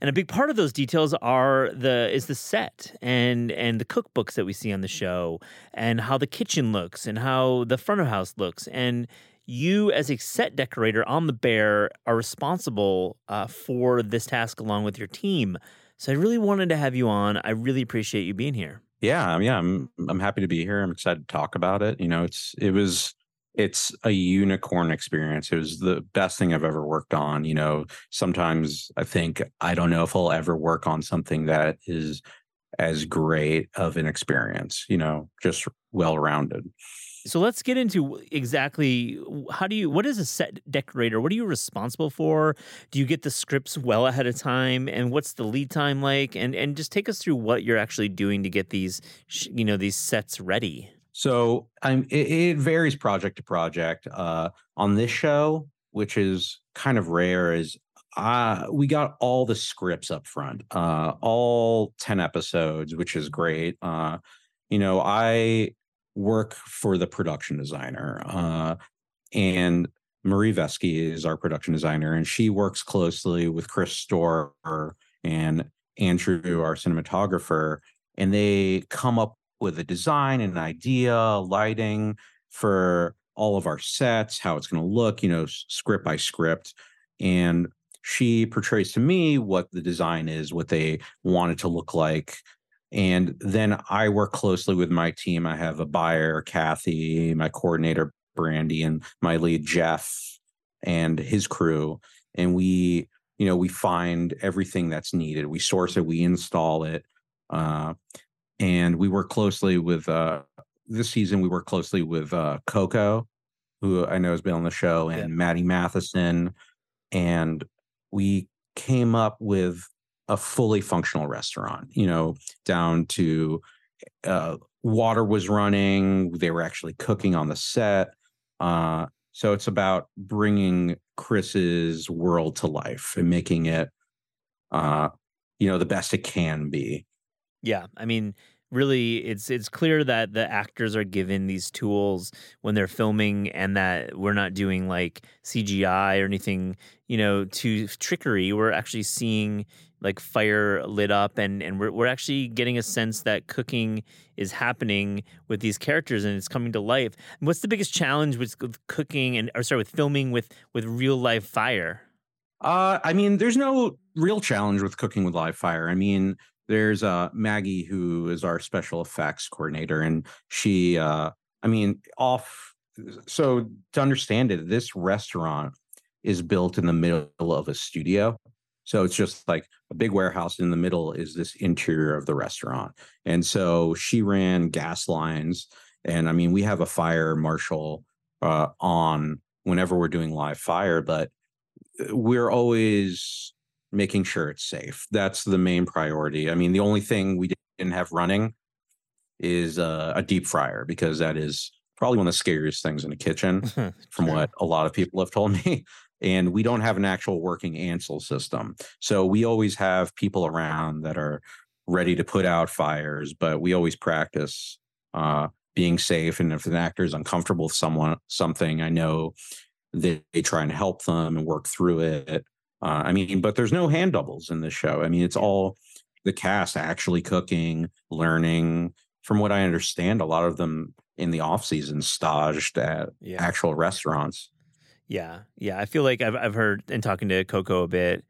And a big part of those details are the is the set and and the cookbooks that we see on the show and how the kitchen looks and how the front of house looks and you as a set decorator on the bear are responsible uh, for this task along with your team so i really wanted to have you on i really appreciate you being here Yeah, yeah, I'm I'm happy to be here. I'm excited to talk about it. You know, it's it was it's a unicorn experience. It was the best thing I've ever worked on. You know, sometimes I think I don't know if I'll ever work on something that is as great of an experience, you know, just well rounded. So let's get into exactly how do you what is a set decorator? What are you responsible for? Do you get the scripts well ahead of time and what's the lead time like and and just take us through what you're actually doing to get these you know these sets ready. So I'm it, it varies project to project. Uh on this show, which is kind of rare is uh, we got all the scripts up front, uh, all 10 episodes, which is great. Uh, you know, I work for the production designer, uh, and Marie Veski is our production designer, and she works closely with Chris Storer and Andrew, our cinematographer, and they come up with a design, an idea, lighting for all of our sets, how it's going to look, you know, script by script. And she portrays to me what the design is, what they want it to look like. And then I work closely with my team. I have a buyer, Kathy, my coordinator, Brandy, and my lead, Jeff, and his crew. And we, you know, we find everything that's needed. We source it, we install it. Uh, and we work closely with, uh, this season, we work closely with uh, Coco, who I know has been on the show, and yeah. Matty Matheson. And we came up with a fully functional restaurant, you know, down to uh, water was running, they were actually cooking on the set. Uh, so it's about bringing Chris's world to life and making it, uh, you know, the best it can be. Yeah, I mean, really it's it's clear that the actors are given these tools when they're filming and that we're not doing like CGI or anything, you know, to trickery. We're actually seeing like fire lit up and and we're we're actually getting a sense that cooking is happening with these characters and it's coming to life. what's the biggest challenge with, with cooking and or sorry with filming with with real live fire? Uh, I mean, there's no real challenge with cooking with live fire. I mean, there's uh Maggie who is our special effects coordinator and she uh I mean off so to understand it this restaurant is built in the middle of a studio. So it's just like a big warehouse in the middle is this interior of the restaurant. And so she ran gas lines and I mean we have a fire marshal uh on whenever we're doing live fire but uh, we're always making sure it's safe. That's the main priority. I mean, the only thing we didn't have running is uh, a deep fryer because that is probably one of the scariest things in a kitchen, <laughs> from what a lot of people have told me. <laughs> And we don't have an actual working Ansul system. So we always have people around that are ready to put out fires, but we always practice uh, being safe. And if an actor is uncomfortable with someone something, I know they, they try and help them and work through it. Uh, I mean, but there's no hand doubles in this show. I mean, it's all the cast actually cooking, learning. From what I understand, a lot of them in the off season staged at yeah. actual restaurants. Yeah, yeah. I feel like I've I've heard in talking to Coco a bit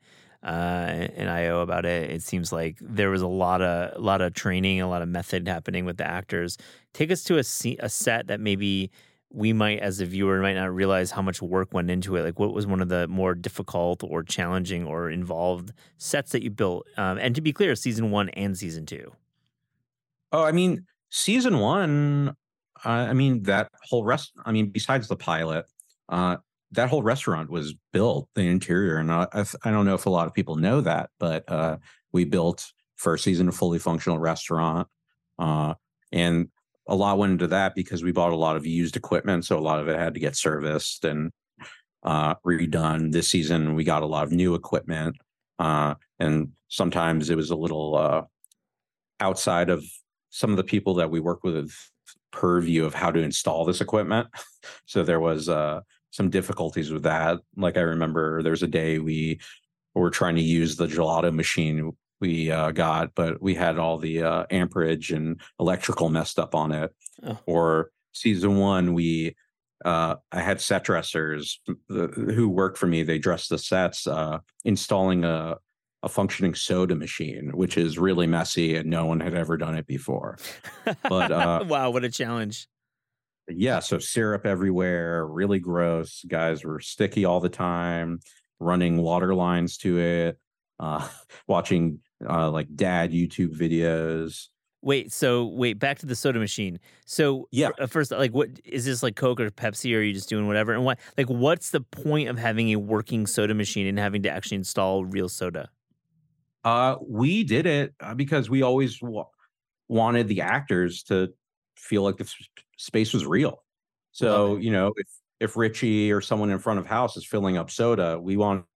uh, and Ayo about it. It seems like there was a lot of a lot of training, a lot of method happening with the actors. Take us to a a set that maybe we might, as a viewer, might not realize how much work went into it. Like, what was one of the more difficult or challenging or involved sets that you built? Um, and to be clear, season one and season two. Oh, I mean, season one. Uh, I mean, that whole rest. I mean, besides the pilot, uh, that whole restaurant was built, the interior, and I, I don't know if a lot of people know that, but uh, we built first season a fully functional restaurant, uh, and a lot went into that because we bought a lot of used equipment, so a lot of it had to get serviced and uh, redone. This season, we got a lot of new equipment, uh, and sometimes it was a little uh, outside of some of the people that we work with purview of how to install this equipment. <laughs> so there was uh, some difficulties with that. Like I remember, there's a day we were trying to use the gelato machine we uh, got, but we had all the uh, amperage and electrical messed up on it. Oh. Or season one, we uh, I had set dressers who worked for me. They dressed the sets, uh, installing a a functioning soda machine, which is really messy, and no one had ever done it before. But uh, <laughs> wow, what a challenge! Yeah, so syrup everywhere, really gross. Guys were sticky all the time, running water lines to it, uh, <laughs> watching uh, like dad YouTube videos. Wait, so wait, back to the soda machine. So Yeah. f- first, like, what is this like Coke or Pepsi, or are you just doing whatever? And what, like, what's the point of having a working soda machine and having to actually install real soda? Uh, we did it uh, because we always wa- wanted the actors to feel like the s- space was real. So you know, if if Richie or someone in front of house is filling up soda, we wanted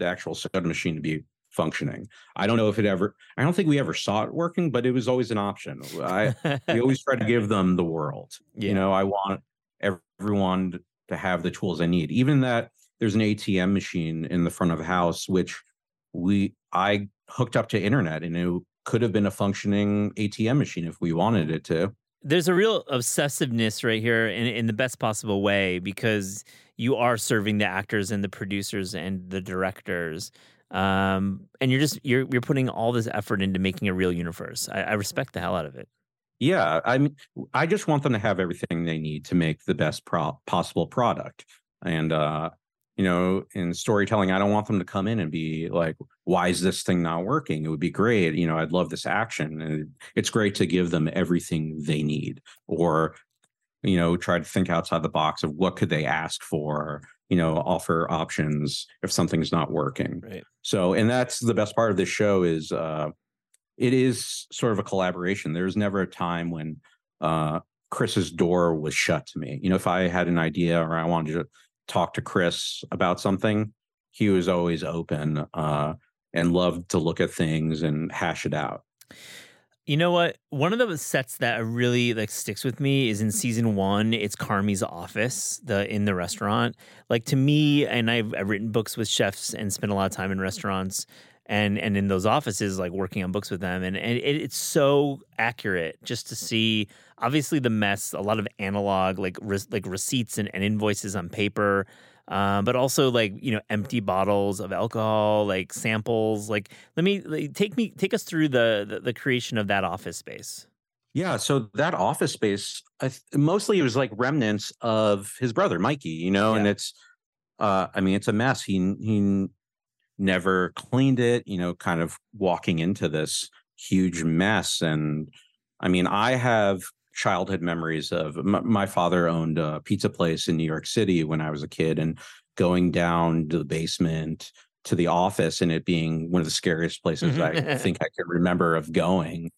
the actual soda machine to be functioning. I don't know if it ever. I don't think we ever saw it working, but it was always an option. I we <laughs> always try to give them the world. Yeah. You know, I want everyone to have the tools they need. Even that there's an ATM machine in the front of the house, which we I hooked up to internet and it could have been a functioning ATM machine if we wanted it to. There's a real obsessiveness right here in, in the best possible way because you are serving the actors and the producers and the directors. Um, and you're just you're you're putting all this effort into making a real universe. I, I respect the hell out of it. Yeah, I mean, I just want them to have everything they need to make the best pro- possible product. And uh, you know, in storytelling, I don't want them to come in and be like, "Why is this thing not working?" It would be great. You know, I'd love this action, and it's great to give them everything they need, or you know, try to think outside the box of what could they ask for. You know, offer options if something's not working. Right. So, and that's the best part of this show is uh, it is sort of a collaboration. There's never a time when uh, Chris's door was shut to me. You know, if I had an idea or I wanted to talk to Chris about something, he was always open uh, and loved to look at things and hash it out. You know what? One of the sets that really like sticks with me is in season one. It's Carmy's office, the in the restaurant. Like to me, and I've, I've written books with chefs and spent a lot of time in restaurants and and in those offices, like working on books with them, and, and it, it's so accurate just to see. Obviously, the mess, a lot of analog, like re- like receipts and, and invoices on paper. Um, but also like you know empty bottles of alcohol, like samples. Like let me like, take me take us through the, the the creation of that office space. Yeah, so that office space, I th- mostly it was like remnants of his brother Mikey, you know, and it's, uh, I mean, it's a mess. He he never cleaned it, you know, kind of walking into this huge mess. And I mean, I have childhood memories of my, my father owned a pizza place in New York City when I was a kid, and going down to the basement to the office and it being one of the scariest places I think I can remember of going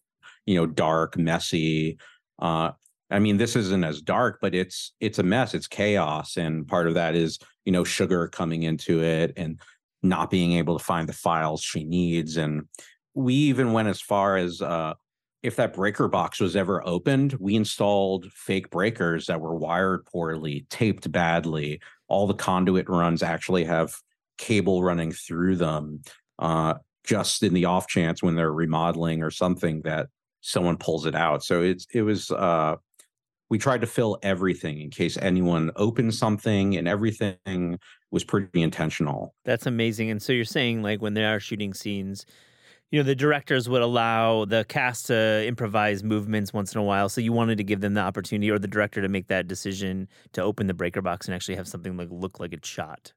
you know dark messy uh i mean this isn't as dark but it's it's a mess it's chaos and part of that is you know sugar coming into it and not being able to find the files she needs and we even went as far as uh if that breaker box was ever opened we installed fake breakers that were wired poorly taped badly all the conduit runs actually have cable running through them uh just in the off chance when they're remodeling or something that someone pulls it out. So it's it was uh we tried to fill everything in case anyone opened something and everything was pretty intentional. That's amazing. And so you're saying like when they are shooting scenes, you know, the directors would allow the cast to improvise movements once in a while. So you wanted to give them the opportunity or the director to make that decision to open the breaker box and actually have something like look like it's shot.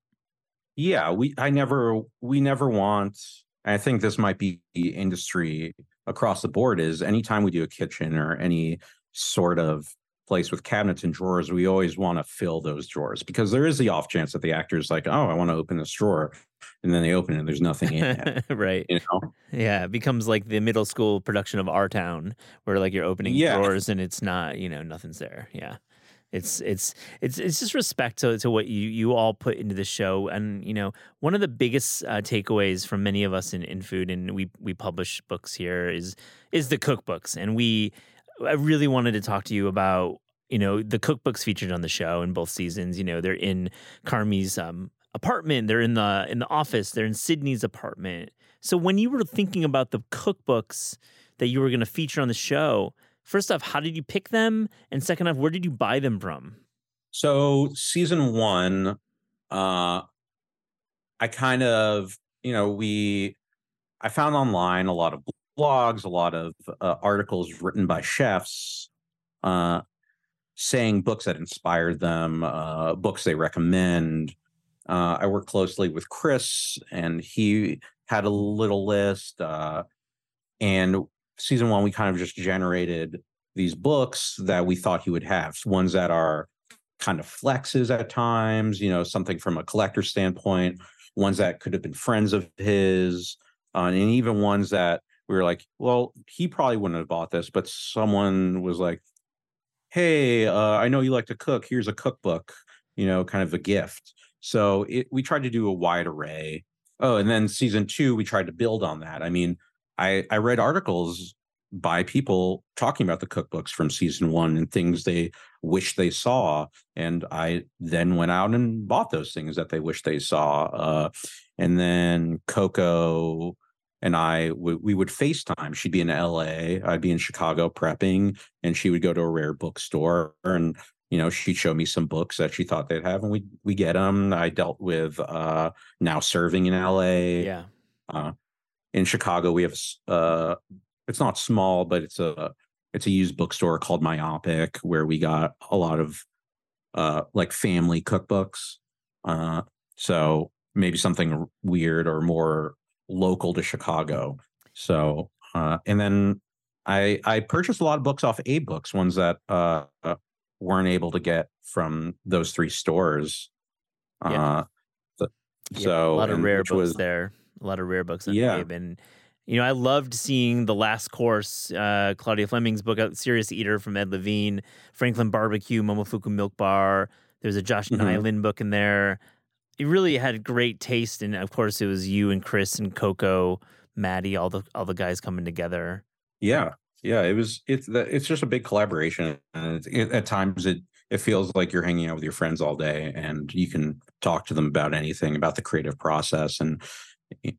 Yeah, we I never we never want I think this might be industry across the board is anytime we do a kitchen or any sort of place with cabinets and drawers, we always want to fill those drawers because there is the off chance that the actor is like, oh, I want to open this drawer. And then they open it and there's nothing in it. <laughs> right. You know? Yeah. It becomes like the middle school production of Our Town where like you're opening Yeah. drawers and it's not, you know, nothing's there. Yeah. It's it's it's it's just respect to, to what you you all put into the show, and you know one of the biggest uh, takeaways from many of us in, in food, and we we publish books here is is the cookbooks, and we I really wanted to talk to you about you know the cookbooks featured on the show in both seasons. You know they're in Carmy's um, apartment, they're in the in the office, they're in Sydney's apartment. So when you were thinking about the cookbooks that you were going to feature on the show, first off, how did you pick them? And second off, where did you buy them from? So season one, uh, I kind of, you know, we, I found online a lot of blogs, a lot of uh, articles written by chefs, uh, saying books that inspired them, uh, books they recommend. Uh, I work closely with Chris, and he had a little list, uh, and season one, we kind of just generated these books that we thought he would have, ones that are kind of flexes at times, you know, something from a collector standpoint, ones that could have been friends of his, uh, and even ones that we were like, well, he probably wouldn't have bought this, but someone was like, hey, uh, I know you like to cook. Here's a cookbook, you know, kind of a gift. So it, we tried to do a wide array. Oh, and then season two, we tried to build on that. I mean, I I read articles by people talking about the cookbooks from season one and things they wish they saw, and I then went out and bought those things that they wish they saw. Uh, and then Coco and I w- we would FaceTime. She'd be in LA, I'd be in Chicago prepping, and she would go to a rare bookstore and you know she'd show me some books that she thought they'd have and we we get them i dealt with uh now serving in la Yeah. uh in chicago we have uh it's not small but it's a it's a used bookstore called myopic where we got a lot of uh like family cookbooks uh so maybe something weird or more local to chicago so uh and then i i purchased a lot of books off AbeBooks ones that uh weren't able to get from those three stores. Yeah. Uh, so, Yeah, a lot of rare books was- there. A lot of rare books on Yeah. Abe. And you know, I loved seeing the last course, uh, Claudia Fleming's book, uh, Serious Eater from Ed Levine, Franklin Barbecue, Momofuku Milk Bar. There's a Josh Mhm. Niland book in there. It really had great taste, and of course, it was you and Chris and Coco, Matty, all the all the guys coming together. Yeah, yeah. It was. It's it's just a big collaboration, and it, at times it it feels like you're hanging out with your friends all day, and you can talk to them about anything about the creative process. And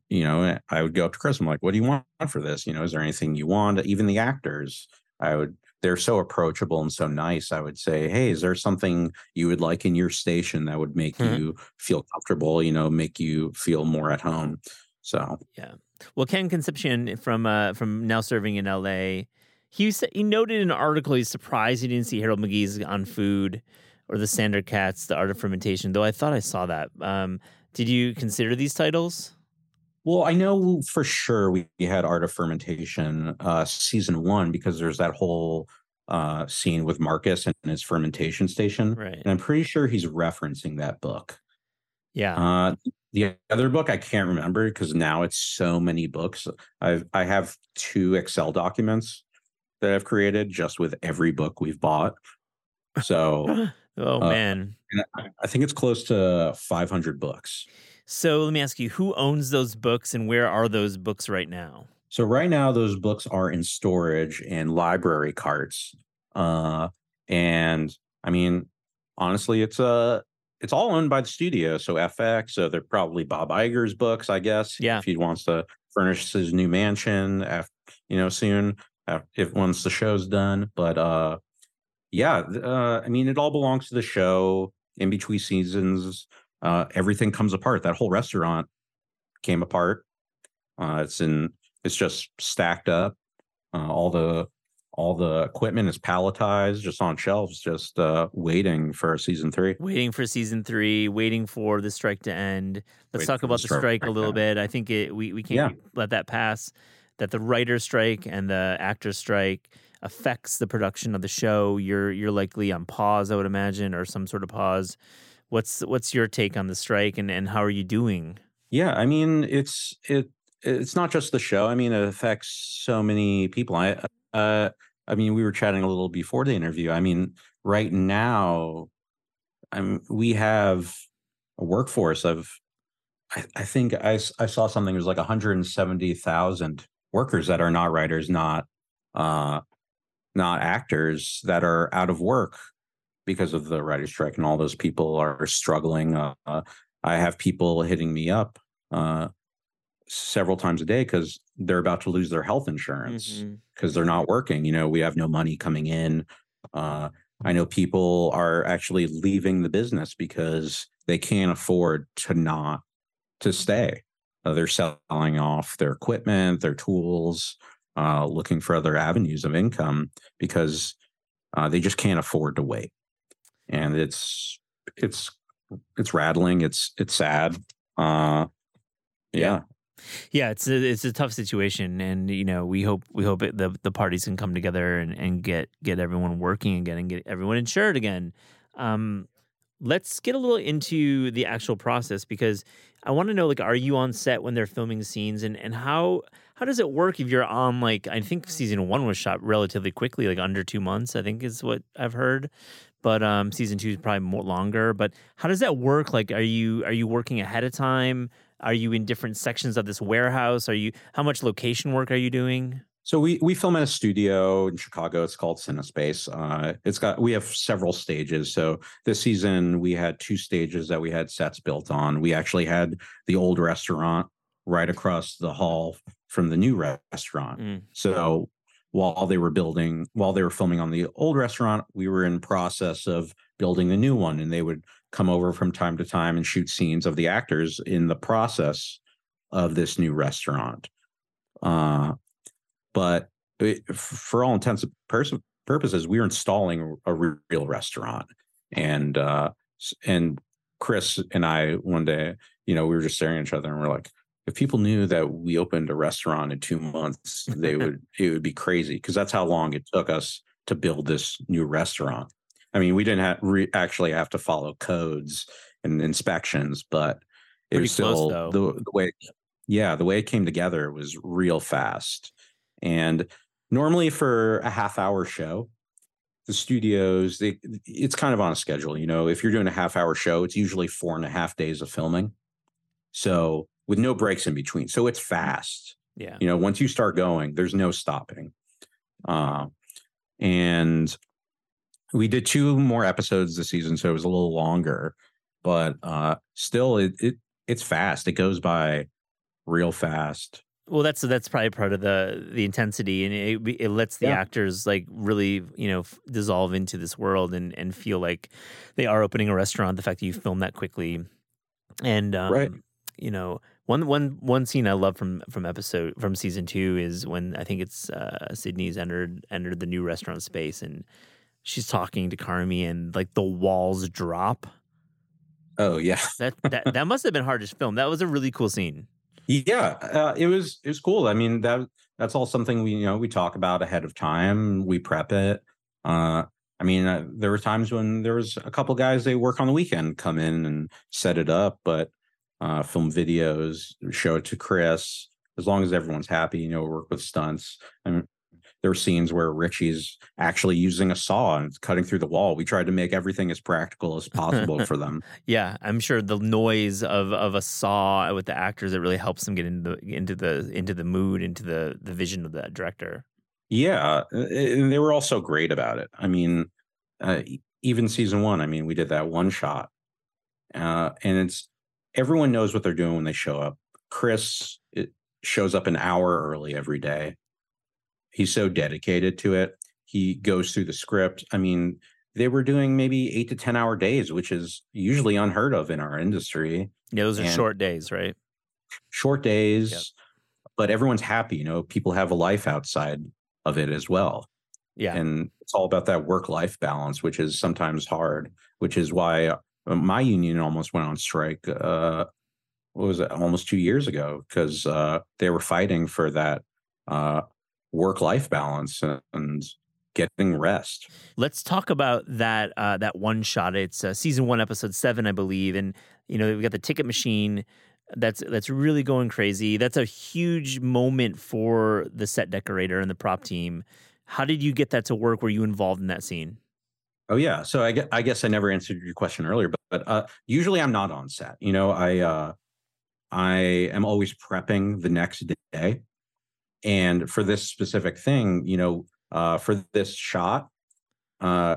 you know, I would go up to Chris. I'm like, "What do you want for this? You know, is there anything you want?" Even the actors, I would. They're so approachable and so nice. I would say, "Hey, is there something you would like in your station that would make Mhm. you feel comfortable? You know, make you feel more at home." So yeah. Well, Ken Concepcion from uh, from now serving in L.A. He said he noted in an article he's surprised he didn't see Harold McGee's on food or the Sandor Katz, The Art of Fermentation. Though I thought I saw that. Um, did you consider these titles? Well, I know for sure we had Art of Fermentation uh season one because there's that whole uh scene with Marcus and his fermentation station. Right. And I'm pretty sure he's referencing that book. Yeah. Uh the other book I can't remember because now it's so many books. I've I have two Excel documents that I've created just with every book we've bought. So <laughs> oh uh, man. I- I think it's close to 500 books. So let me ask you, who owns those books and where are those books right now? So right now those books are in storage in library carts. Uh and I mean honestly it's uh it's all owned by the studio. So FX, so they're probably Bob Iger's books, I guess. Yeah. If he wants to furnish his new mansion af you know, soon, af- if once the show's done. But uh yeah, uh I mean it all belongs to the show in between seasons. Uh everything comes apart. That whole restaurant came apart. Uh it's in it's just stacked up. Uh, all the all the equipment is palletized, just on shelves, just uh, waiting for season three. Waiting for season three, waiting for the strike to end. Let's Waiting talk about the strike strike a little bit. I think it, we we can't let that pass. That the writer's strike and the actor's strike affects the production of the show. You're you're likely on pause, I would imagine, or some sort of pause. What's what's your take on the strike and, and how are you doing? Yeah, I mean it's it it's not just the show. I mean it affects so many people. I uh I mean we were chatting a little before the interview. I mean right now I'm we have a workforce of I, I think I I saw something it was like 170,000 workers that are not writers, not uh not actors that are out of work because of the writer's strike and all those people are struggling uh, uh, I have people hitting me up uh several times a day cuz they're about to lose their health insurance because they're not working. You know, we have no money coming in. Uh, I know people are actually leaving the business because they can't afford to not to stay. Uh, they're selling off their equipment, their tools, uh, looking for other avenues of income because uh, they just can't afford to wait. And it's it's it's rattling. It's it's sad. Uh, yeah. Yeah, it's a, it's a tough situation, and you know we hope we hope it, the the parties can come together and, and get get everyone working again and get everyone insured again. Um, let's get a little into the actual process because I want to know like are you on set when they're filming scenes and and how how does it work if you're on like I think season 1 was shot relatively quickly like under 2 months I think is what I've heard but um season 2 is probably more longer but how does that work like are you are you working ahead of time are you in different sections of this warehouse are you how much location work are you doing so we we film in a studio in Chicago. It's called CineSpace. Uh, it's got we have several stages. So this season we had two stages that we had sets built on. We actually had the old restaurant right across the hall from the new restaurant. Mm. So while they were building, while they were filming on the old restaurant, we were in process of building the new one, and they would come over from time to time and shoot scenes of the actors in the process of this new restaurant. Uh, but it, for all intents and pers- purposes, we were installing a real restaurant, and uh, and Chris and I one day, you know, we were just staring at each other and we're like, if people knew that we opened a restaurant in two months, they <laughs> would it would be crazy because that's how long it took us to build this new restaurant. I mean, we didn't have re- actually have to follow codes and inspections, but it Pretty was still close, the, the way. Yeah, the way it came together was real fast. And normally for a half hour show, the studios, they, it's kind of on a schedule. You know, if you're doing a half hour show, it's usually four and a half days of filming. So with no breaks in between. So it's fast. Yeah. You know, once you start going, there's no stopping. Uh, and we did two more episodes this season, so it was a little longer, but uh, still, it, it it's fast. It goes by real fast. Well, that's that's probably part of the the intensity, and it it lets the yeah. actors like really you know f- dissolve into this world and and feel like they are opening a restaurant. The fact that you film that quickly, and um, right. you know one one one scene I love from from episode from season two is when I think it's uh, Sydney's entered entered the new restaurant space and she's talking to Carmy and like the walls drop. Oh yeah, <laughs> that that that must have been hard to film. That was a really cool scene. Yeah, uh, it was it was cool. I mean that that's all something we you know we talk about ahead of time. We prep it. Uh, I mean, uh, there were times when there was a couple guys they work on the weekend come in and set it up, but uh, film videos, show it to Chris. As long as everyone's happy, you know, work with stunts. I mean, there were scenes where Richie's actually using a saw and cutting through the wall. We tried to make everything as practical as possible for them. <laughs> Yeah, I'm sure the noise of of a saw with the actors it really helps them get into the into the into the mood, into the the vision of the director. Yeah, and they were all so great about it. I mean, uh, even season one. I mean, we did that one shot, uh, and it's everyone knows what they're doing when they show up. Chris shows up an hour early every day He's so dedicated to it. He goes through the script. I mean, they were doing maybe eight to 10 hour days, which is usually unheard of in our industry. Yeah, those are and short days, right? Short days, yep. but everyone's happy. You know, people have a life outside of it as well. Yeah. And it's all about that work life balance, which is sometimes hard, which is why my union almost went on strike. Uh, what was it? Almost two years ago, because uh, they were fighting for that uh, work life balance and getting rest. Let's talk about that uh, that one shot. It's uh, season one, episode seven, I believe, and you know we got the ticket machine. That's that's really going crazy. That's a huge moment for the set decorator and the prop team. How did you get that to work? Were you involved in that scene? Oh yeah. So I guess I, guess I never answered your question earlier, but, uh, usually I'm not on set. You know, I uh, I am always prepping the next day. And for this specific thing, you know, uh, for this shot, uh,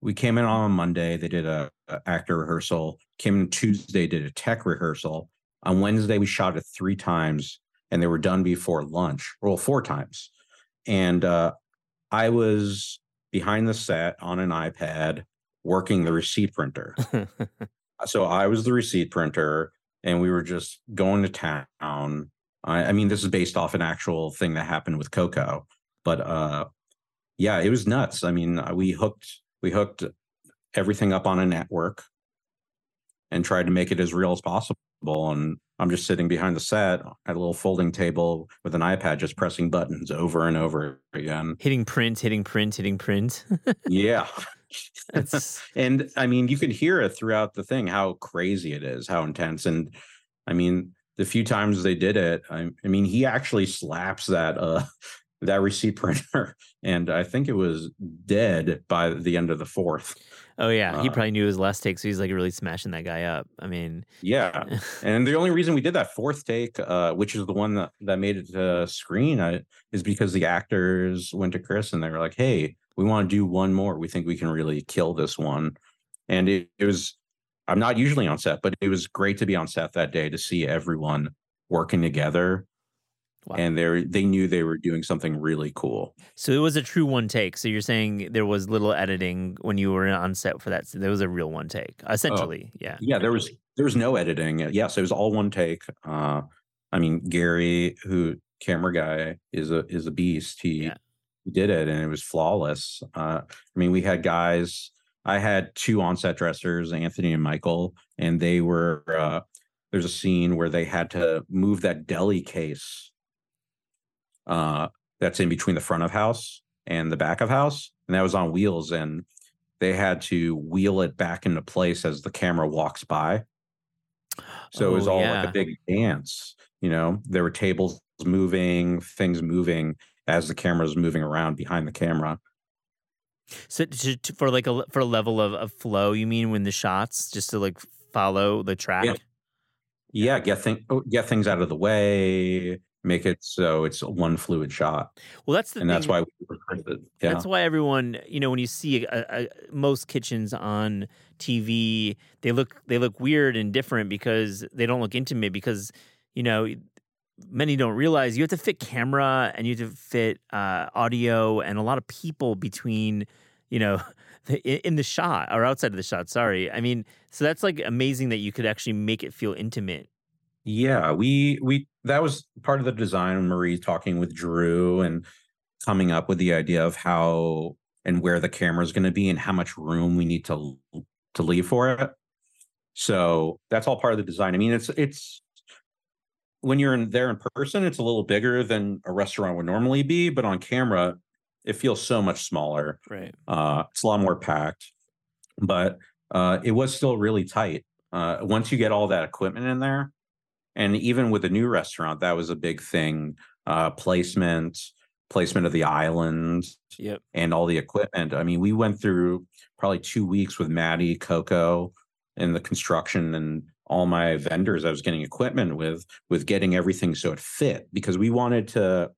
we came in on a Monday. They did a, a, actor rehearsal. Came in Tuesday, did a tech rehearsal. On Wednesday, we shot it three times, and they were done before lunch. Well, four times. And uh, I was behind the set on an iPad working the receipt printer. <laughs> so I was the receipt printer, and we were just going to town I, I mean, this is based off an actual thing that happened with Coco, but uh, yeah, it was nuts. I mean, uh, we hooked we hooked everything up on a network and tried to make it as real as possible. And I'm just sitting behind the set at a little folding table with an iPad, just pressing buttons over and over again. Hitting print, hitting print, hitting print. <laughs> yeah. <laughs> And I mean, you can hear it throughout the thing how crazy it is, how intense. And I mean, the few times they did it, I, I mean, he actually slaps that uh <laughs> that receipt printer, <laughs> and I think it was dead by the end of the fourth. oh yeah, he Uh, probably knew his last take, so he's like really smashing that guy up. I mean, Yeah, and the only reason we did that fourth take, uh, which is the one that, that made it to screen, uh, is because the actors went to Chris and they were like, "Hey, we want to do one more. We think we can really kill this one." And it, it was, I'm not usually on set, but it was great to be on set that day to see everyone working together, Wow. and they they knew they were doing something really cool. so it was a true one take. So you're saying there was little editing when you were on set for that. So there was a real one take, essentially. yeah. Yeah, there was there was no editing. Yes, it was all one take. Uh, I mean, Gary, who camera guy, is a is a beast. He, Yeah. He did it, and it was flawless. Uh, I mean, we had guys. I had two on-set dressers, Anthony and Michael, and they were. Uh, there's a scene where they had to move that deli case. Uh, that's in between the front of house and the back of house, and that was on wheels, and they had to wheel it back into place as the camera walks by. So it was Oh, all yeah. like a big dance. You know, there were tables moving, things moving as the camera is moving around behind the camera. So to, to- for like a for a level of, of flow, you mean when the shots just to like follow the track? Yeah, yeah get thing, oh, get things out of the way, make it so it's one fluid shot, Well, that's the and thing. that's why. Yeah, That's why everyone, you know, when you see a, a, most kitchens on TV, they look they look weird and different because they don't look intimate. Because you know, many don't realize you have to fit camera and you have to fit uh, audio and a lot of people between, you know, <laughs> in the shot or outside of the shot. Sorry, I mean, so that's like amazing that you could actually make it feel intimate. Yeah, we we that was part of the design. Marie talking with Drew and coming up with the idea of how and where the camera is going to be and how much room we need to to leave for it. So that's all part of the design. I mean, it's it's when you're in there in person, it's a little bigger than a restaurant would normally be, but on camera, it feels so much smaller. Right. Uh, it's a lot more packed, but uh, it was still really tight. Uh, once you get all that equipment in there, and even with the new restaurant, that was a big thing. Uh, placement, placement of the island, Yep. and all the equipment. I mean, we went through probably two weeks with Matty, Coco, and the construction and all my vendors I was getting equipment with, with getting everything so it fit because we wanted to.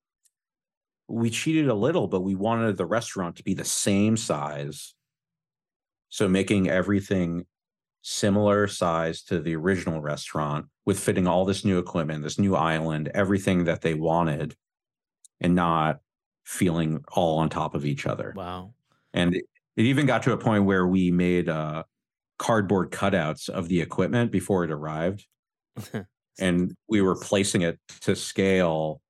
We cheated a little, but we wanted the restaurant to be the same size. So making everything similar size to the original restaurant with fitting all this new equipment, this new island, everything that they wanted, and not feeling all on top of each other. Wow. And it, it even got to a point where we made uh, cardboard cutouts of the equipment before it arrived, <laughs> and we were placing it to scale.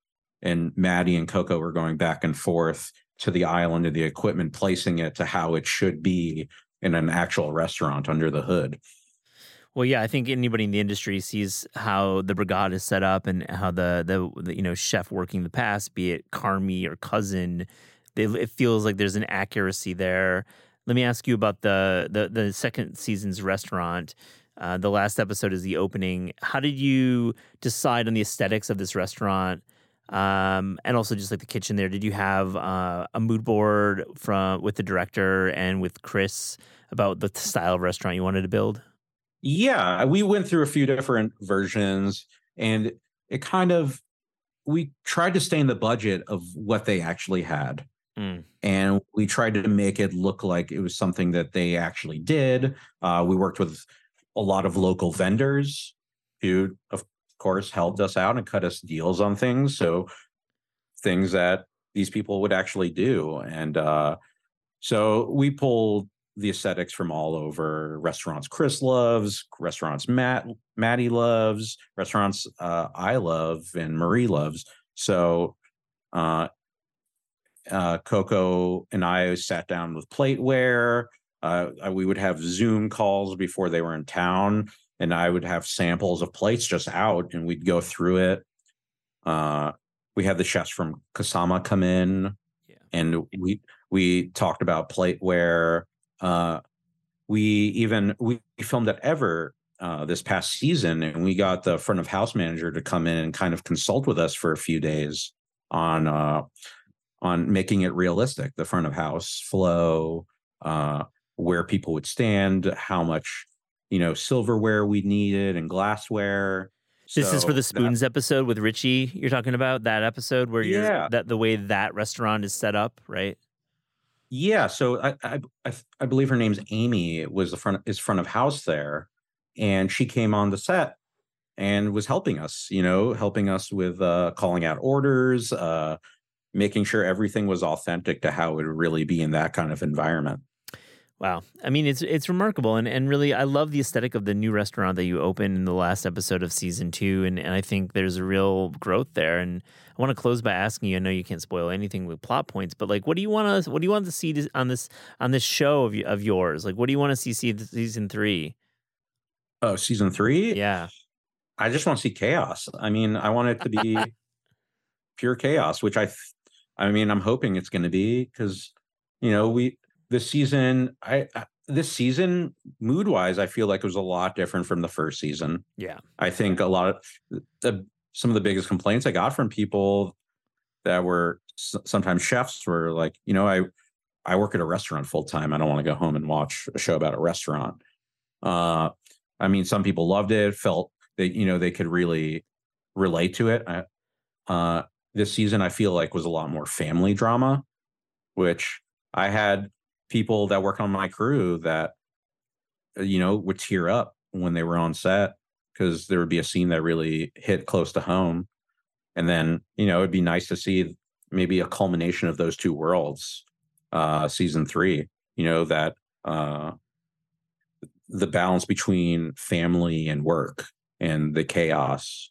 And Matty and Coco were going back and forth to the island of the equipment, placing it to how it should be in an actual restaurant under the hood. Well, yeah, I think anybody in the industry sees how the brigade is set up and how the the, the you know chef working the past, be it Carmy or cousin, they, it feels like there's an accuracy there. Let me ask you about the the, the second season's restaurant. Uh, the last episode is the opening. How did you decide on the aesthetics of this restaurant? Um, and also just like the kitchen there, did you have uh, a mood board from with the director and with Chris about the style of restaurant you wanted to build? Yeah, we went through a few different versions and it kind of we tried to stay in the budget of what they actually had. Mm. And we tried to make it look like it was something that they actually did. Uh, we worked with a lot of local vendors who, of course, helped us out and cut us deals on things. So things that these people would actually do. And uh, so we pulled the aesthetics from all over restaurants Chris loves, restaurants Matt Matty loves, restaurants uh, I love and Marie loves. So uh, uh, Coco and I sat down with plateware. Uh, we would have Zoom calls before they were in town, and I would have samples of plates just out, and we'd go through it. Uh, we had the chefs from Kasama come in, Yeah. and we we talked about plateware. Uh, we even we filmed at Ever uh, this past season, and we got the front of house manager to come in and kind of consult with us for a few days on uh, on making it realistic, the front of house flow, uh, where people would stand, how much you know silverware we needed and glassware. This is for So the that- spoons episode with Richie. You're talking about that episode where you're Yeah. that the way that restaurant is set up, right? Yeah, so I, I I I believe her name's Amy. Was the front is front of house there, and she came on the set and was helping us. You know, helping us with uh, calling out orders, uh, making sure everything was authentic to how it would really be in that kind of environment. Wow. I mean, it's it's remarkable, and and really, I love the aesthetic of the new restaurant that you opened in the last episode of season two, and and I think there's a real growth there. And I want to close by asking you. I know you can't spoil anything with plot points, but like, what do you want to what do you want to see on this on this show of of yours? Like, what do you want to see see season three? Oh, season three. Yeah. I just want to see chaos. I mean, I want it to be <laughs> pure chaos, which I, I mean, I'm hoping it's going to be because, you know, we this season, I, I this season mood wise, I feel like it was a lot different from the first season. Yeah. I think a lot of the some of the biggest complaints I got from people that were sometimes chefs were like, you know, I I work at a restaurant full time. I don't want to go home and watch a show about a restaurant. Uh, I mean, some people loved it, felt that you know they could really relate to it. I, uh, this season, I feel like was a lot more family drama, which I had people that work on my crew that you know would tear up when they were on set because there would be a scene that really hit close to home, and then you know it'd be nice to see maybe a culmination of those two worlds, uh, season three. You know that uh, the balance between family and work and the chaos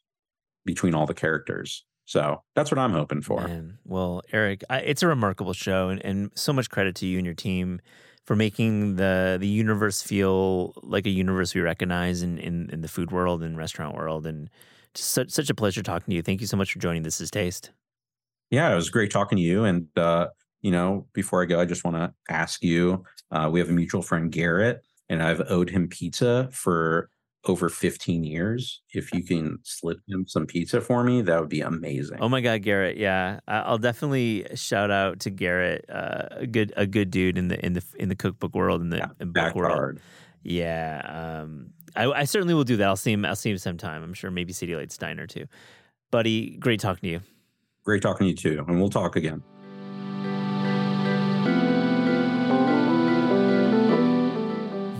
between all the characters. So that's what I'm hoping for. Man, well, Eric, I, it's a remarkable show, and, and so much credit to you and your team for making the the universe feel like a universe we recognize in in, in the food world and restaurant world, and just such such a pleasure talking to you. Thank you so much for joining. This is Taste. Yeah, it was great talking to you. And uh, you know, before I go, I just want to ask you. Uh, we have a mutual friend, Garrett, and I've owed him pizza for over 15 years. If you can slip him some pizza for me, that would be amazing. Oh my God, Garrett! Yeah, I'll definitely shout out to Garrett, uh, a good a good dude in the in the in the cookbook world in the Yeah, in book world. hard. Yeah, um, I, I certainly will do that. I'll see him. I'll see him sometime. I'm sure maybe City Lights Diner too. Buddy, great talking to you. Great talking to you too. And we'll talk again.